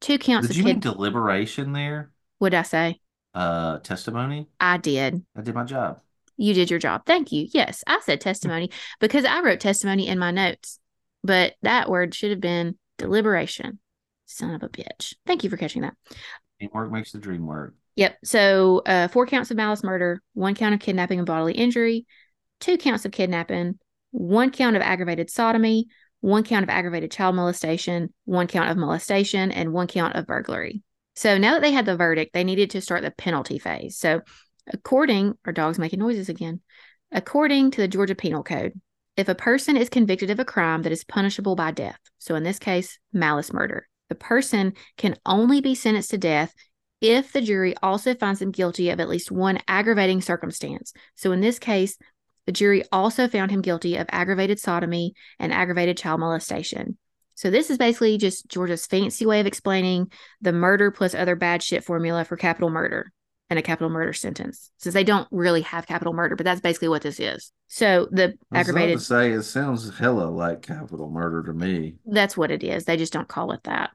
two counts Did of you kid- mean deliberation there? What did I say? Uh, testimony? I did. I did my job. You did your job. Thank you. Yes, I said testimony because I wrote testimony in my notes, but that word should have been deliberation. Son of a bitch. Thank you for catching that. Teamwork makes the dream work. Yep. So, uh, four counts of malice murder, one count of kidnapping and bodily injury, two counts of kidnapping, one count of aggravated sodomy, one count of aggravated child molestation, one count of molestation, and one count of burglary. So now that they had the verdict, they needed to start the penalty phase. So, according, our dog's making noises again. According to the Georgia Penal Code, if a person is convicted of a crime that is punishable by death, so in this case, malice murder, the person can only be sentenced to death if the jury also finds them guilty of at least one aggravating circumstance. So in this case, the jury also found him guilty of aggravated sodomy and aggravated child molestation. So this is basically just Georgia's fancy way of explaining the murder plus other bad shit formula for capital murder and a capital murder sentence, since they don't really have capital murder, but that's basically what this is. So the I was about aggravated to say it sounds hella like capital murder to me. that's what it is. They just don't call it that.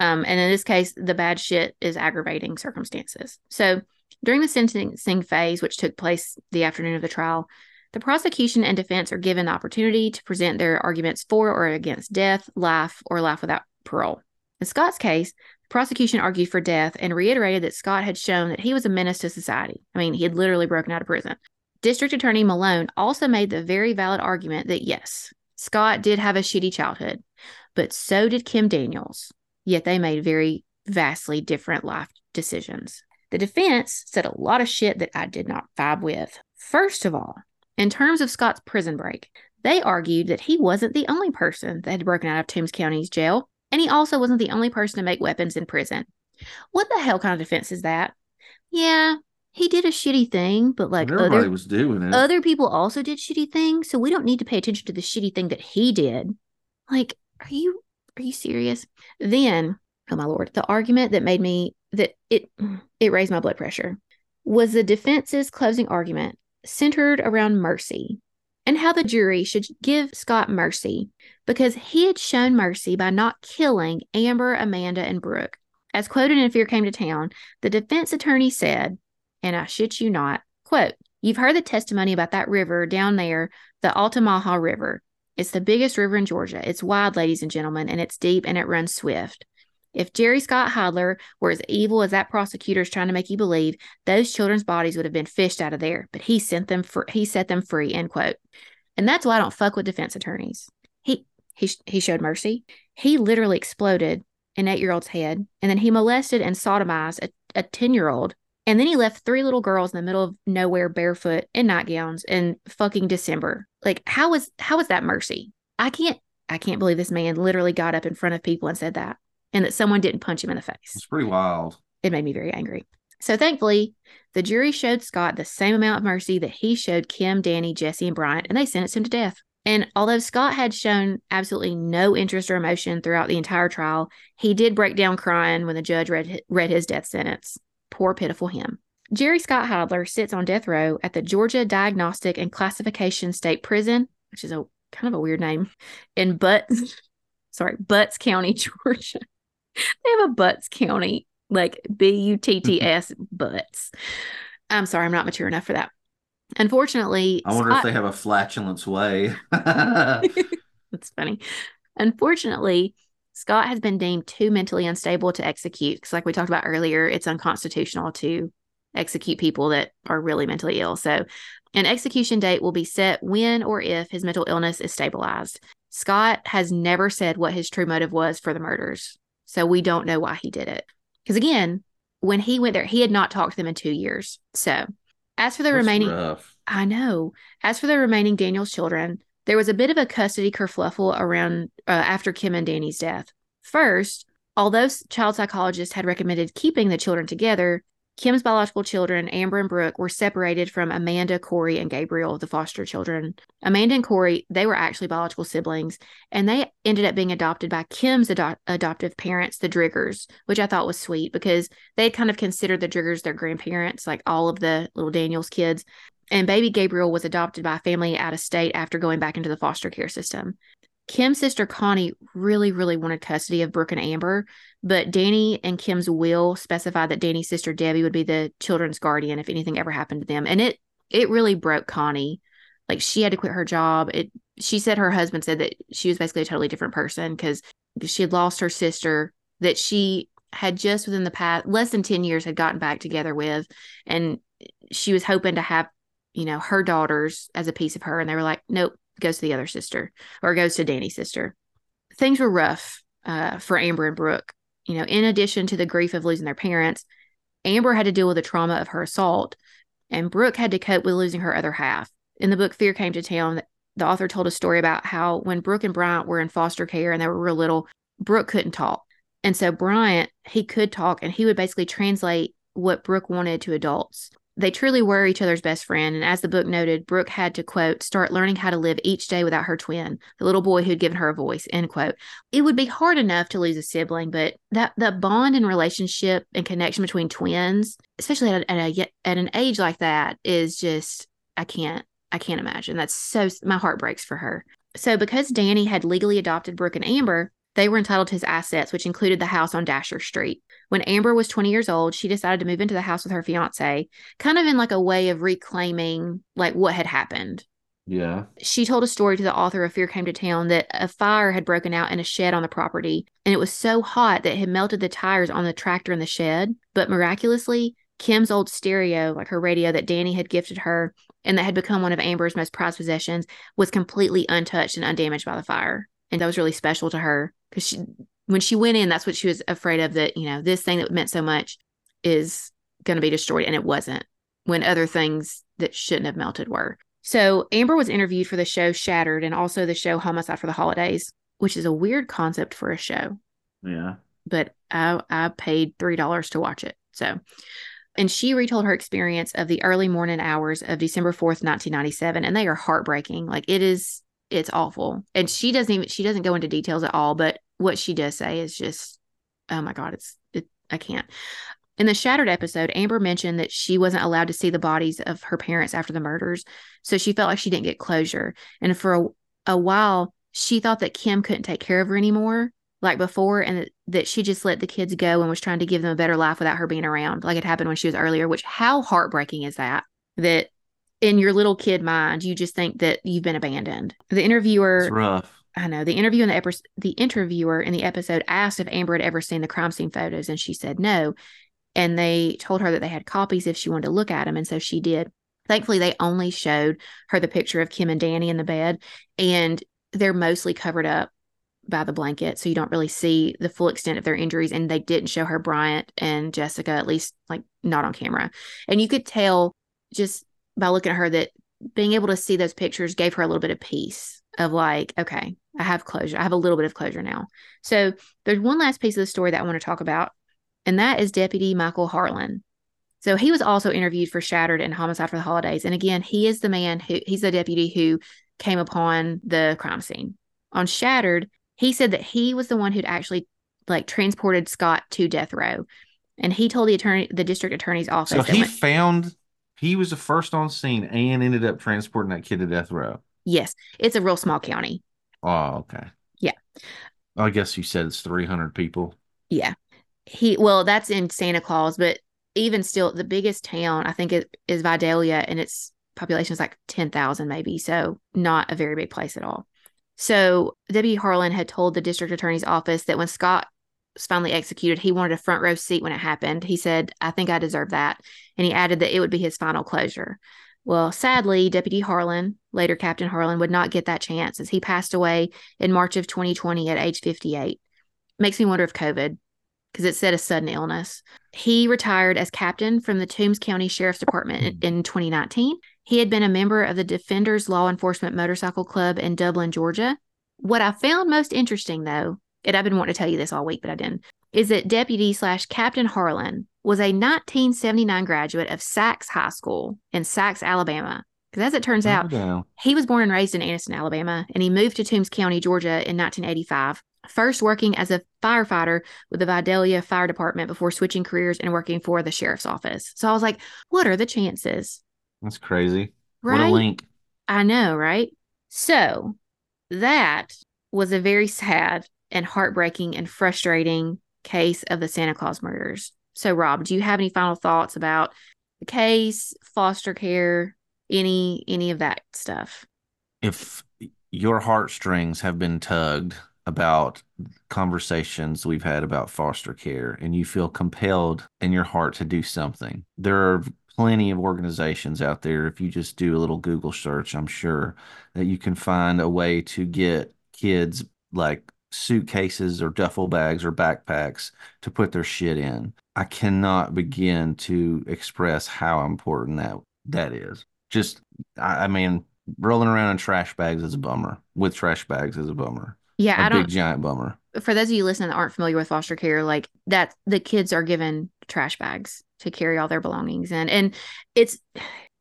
Um, and in this case, the bad shit is aggravating circumstances. So during the sentencing phase, which took place the afternoon of the trial, the prosecution and defense are given the opportunity to present their arguments for or against death, life, or life without parole. In Scott's case, the prosecution argued for death and reiterated that Scott had shown that he was a menace to society. I mean, he had literally broken out of prison. District Attorney Malone also made the very valid argument that yes, Scott did have a shitty childhood, but so did Kim Daniels. Yet they made very vastly different life decisions. The defense said a lot of shit that I did not vibe with. First of all, in terms of Scott's prison break, they argued that he wasn't the only person that had broken out of Toombs County's jail, and he also wasn't the only person to make weapons in prison. What the hell kind of defense is that? Yeah, he did a shitty thing, but like everybody other was doing it. other people also did shitty things, so we don't need to pay attention to the shitty thing that he did. Like, are you are you serious? Then oh my lord, the argument that made me that it it raised my blood pressure was the defense's closing argument centered around mercy and how the jury should give Scott mercy because he had shown mercy by not killing Amber, Amanda, and Brooke. As quoted in Fear Came to Town, the defense attorney said, and I shit you not, quote, You've heard the testimony about that river down there, the Altamaha River. It's the biggest river in Georgia. It's wide, ladies and gentlemen, and it's deep and it runs swift. If Jerry Scott Heidler were as evil as that prosecutor is trying to make you believe, those children's bodies would have been fished out of there. But he sent them for he set them free. End quote. And that's why I don't fuck with defense attorneys. He he he showed mercy. He literally exploded an eight year old's head, and then he molested and sodomized a ten year old. And then he left three little girls in the middle of nowhere barefoot in nightgowns in fucking December. Like, how is that mercy? I can't I can't believe this man literally got up in front of people and said that and that someone didn't punch him in the face. It's pretty wild. It made me very angry. So thankfully, the jury showed Scott the same amount of mercy that he showed Kim, Danny, Jesse, and Bryant, and they sentenced him to death. And although Scott had shown absolutely no interest or emotion throughout the entire trial, he did break down crying when the judge read, read his death sentence. Poor, pitiful him. Jerry Scott Heidler sits on death row at the Georgia Diagnostic and Classification State Prison, which is a kind of a weird name, in Butts, <laughs> sorry, Butts County, <laughs> Georgia. <laughs> they have a Butts County, like B U T T S <laughs> Butts. I'm sorry, I'm not mature enough for that. Unfortunately, I wonder Scott, if they have a flatulence way. <laughs> That's funny. Unfortunately, Scott has been deemed too mentally unstable to execute because, like we talked about earlier, it's unconstitutional to execute people that are really mentally ill. So, an execution date will be set when or if his mental illness is stabilized. Scott has never said what his true motive was for the murders. So we don't know why he did it. Because again, when he went there, he had not talked to them in two years. So as for the That's remaining, rough. I know. As for the remaining Daniel's children, there was a bit of a custody kerfluffle around uh, after Kim and Danny's death. First, although child psychologists had recommended keeping the children together, Kim's biological children, Amber and Brooke, were separated from Amanda, Corey, and Gabriel, the foster children. Amanda and Corey, they were actually biological siblings, and they ended up being adopted by Kim's ado- adoptive parents, the Driggers, which I thought was sweet because they kind of considered the Driggers their grandparents, like all of the little Daniels kids. And baby Gabriel was adopted by a family out of state after going back into the foster care system. Kim's sister Connie really, really wanted custody of Brooke and Amber, but Danny and Kim's will specified that Danny's sister Debbie would be the children's guardian if anything ever happened to them. And it it really broke Connie. Like she had to quit her job. It she said her husband said that she was basically a totally different person because she had lost her sister that she had just within the past less than 10 years had gotten back together with and she was hoping to have you know her daughters as a piece of her and they were like nope goes to the other sister or goes to Danny's sister. Things were rough uh, for Amber and Brooke. You know, in addition to the grief of losing their parents, Amber had to deal with the trauma of her assault, and Brooke had to cope with losing her other half. In the book Fear Came to Town, the author told a story about how when Brooke and Bryant were in foster care and they were real little, Brooke couldn't talk. And so Bryant, he could talk and he would basically translate what Brooke wanted to adults. They truly were each other's best friend. And as the book noted, Brooke had to, quote, start learning how to live each day without her twin, the little boy who'd given her a voice, end quote. It would be hard enough to lose a sibling, but that, that bond and relationship and connection between twins, especially at, a, at, a, at an age like that, is just, I can't, I can't imagine. That's so, my heart breaks for her. So because Danny had legally adopted Brooke and Amber, they were entitled to his assets, which included the house on Dasher Street. When Amber was 20 years old, she decided to move into the house with her fiance, kind of in like a way of reclaiming like what had happened. Yeah. She told a story to the author of Fear Came to Town that a fire had broken out in a shed on the property, and it was so hot that it had melted the tires on the tractor in the shed. But miraculously, Kim's old stereo, like her radio that Danny had gifted her and that had become one of Amber's most prized possessions, was completely untouched and undamaged by the fire. And that was really special to her because she when she went in, that's what she was afraid of that, you know, this thing that meant so much is going to be destroyed. And it wasn't when other things that shouldn't have melted were. So Amber was interviewed for the show Shattered and also the show Homicide for the Holidays, which is a weird concept for a show. Yeah. But I, I paid $3 to watch it. So, and she retold her experience of the early morning hours of December 4th, 1997. And they are heartbreaking. Like it is, it's awful. And she doesn't even, she doesn't go into details at all, but what she does say is just oh my god, it's it, I can't. In the Shattered episode, Amber mentioned that she wasn't allowed to see the bodies of her parents after the murders, so she felt like she didn't get closure. And for a, a while, she thought that Kim couldn't take care of her anymore, like before, and that, that she just let the kids go and was trying to give them a better life without her being around, like it happened when she was earlier. Which how heartbreaking is that? That in your little kid mind, you just think that you've been abandoned. The interviewer, It's rough. I know the interview in the the interviewer in the episode asked if Amber had ever seen the crime scene photos, and she said no. And they told her that they had copies if she wanted to look at them, and so she did. Thankfully, they only showed her the picture of Kim and Danny in the bed, and they're mostly covered up by the blanket, so you don't really see the full extent of their injuries. And they didn't show her Bryant and Jessica, at least like not on camera. And you could tell just by looking at her that being able to see those pictures gave her a little bit of peace of like, okay, I have closure. I have a little bit of closure now. So there's one last piece of the story that I want to talk about, and that is Deputy Michael Harlan. So he was also interviewed for Shattered and Homicide for the Holidays. And again, he is the man who he's the deputy who came upon the crime scene. On Shattered, he said that he was the one who'd actually like transported Scott to death row. And he told the attorney the district attorney's office So he when- found he was the first on scene and ended up transporting that kid to death row. yes, it's a real small county. Oh, okay. Yeah. I guess you said it's 300 people. Yeah. He well, that's in Santa Claus, but even still, the biggest town I think it is Vidalia, and its population is like ten thousand maybe, so not a very big place at all. So Deputy Harlan had told the district attorney's office that when Scott was finally executed, he wanted a front row seat when it happened. He said, "I think I deserve that," and he added that it would be his final closure. Well, sadly, Deputy Harlan, later Captain Harlan, would not get that chance as he passed away in March of 2020 at age 58. Makes me wonder if COVID, because it said a sudden illness. He retired as captain from the Toombs County Sheriff's Department in, in 2019. He had been a member of the Defenders Law Enforcement Motorcycle Club in Dublin, Georgia. What I found most interesting, though, and I've been wanting to tell you this all week, but I didn't, is that Deputy slash Captain Harlan was a 1979 graduate of Saks High School in Saks, Alabama. Because as it turns oh, out, down. he was born and raised in Anniston, Alabama, and he moved to Toombs County, Georgia in 1985, first working as a firefighter with the Vidalia Fire Department before switching careers and working for the sheriff's office. So I was like, what are the chances? That's crazy. Right? What a link. I know, right? So that was a very sad and heartbreaking and frustrating case of the Santa Claus murders. So, Rob, do you have any final thoughts about the case, foster care, any any of that stuff? If your heartstrings have been tugged about conversations we've had about foster care and you feel compelled in your heart to do something, there are plenty of organizations out there. If you just do a little Google search, I'm sure that you can find a way to get kids like suitcases or duffel bags or backpacks to put their shit in. I cannot begin to express how important that that is. Just, I, I mean, rolling around in trash bags is a bummer. With trash bags is a bummer. Yeah, A I don't. big giant bummer. For those of you listening that aren't familiar with foster care, like that, the kids are given trash bags to carry all their belongings in, and it's.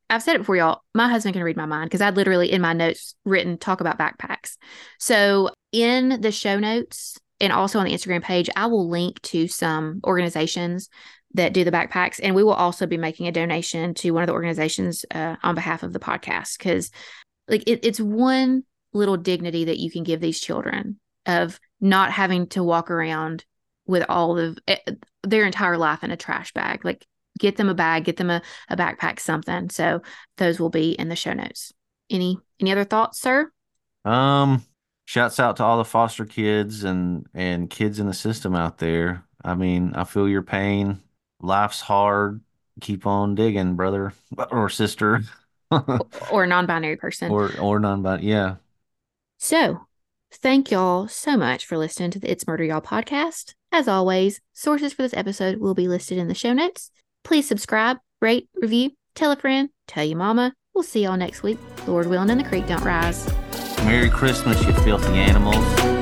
I've said it before, y'all. My husband can read my mind because I literally in my notes written talk about backpacks. So in the show notes and also on the Instagram page, I will link to some organizations that do the backpacks, and we will also be making a donation to one of the organizations uh, on behalf of the podcast because, like, it, it's one little dignity that you can give these children of not having to walk around with all of eh, their entire life in a trash bag. Like, get them a bag, get them a, a backpack, something. So those will be in the show notes. Any any other thoughts, sir? Um, shouts out to all the foster kids and and kids in the system out there. I mean, I feel your pain. Life's hard. Keep on digging, brother <laughs> or sister, <laughs> Or non-binary person. or or non-binary. Yeah. So, thank y'all so much for listening to the It's Murder Y'all podcast. As always, sources for this episode will be listed in the show notes. Please subscribe, rate, review, tell a friend, tell your mama. We'll see y'all next week. Lord willing and the creek don't rise. Merry Christmas, you filthy animals.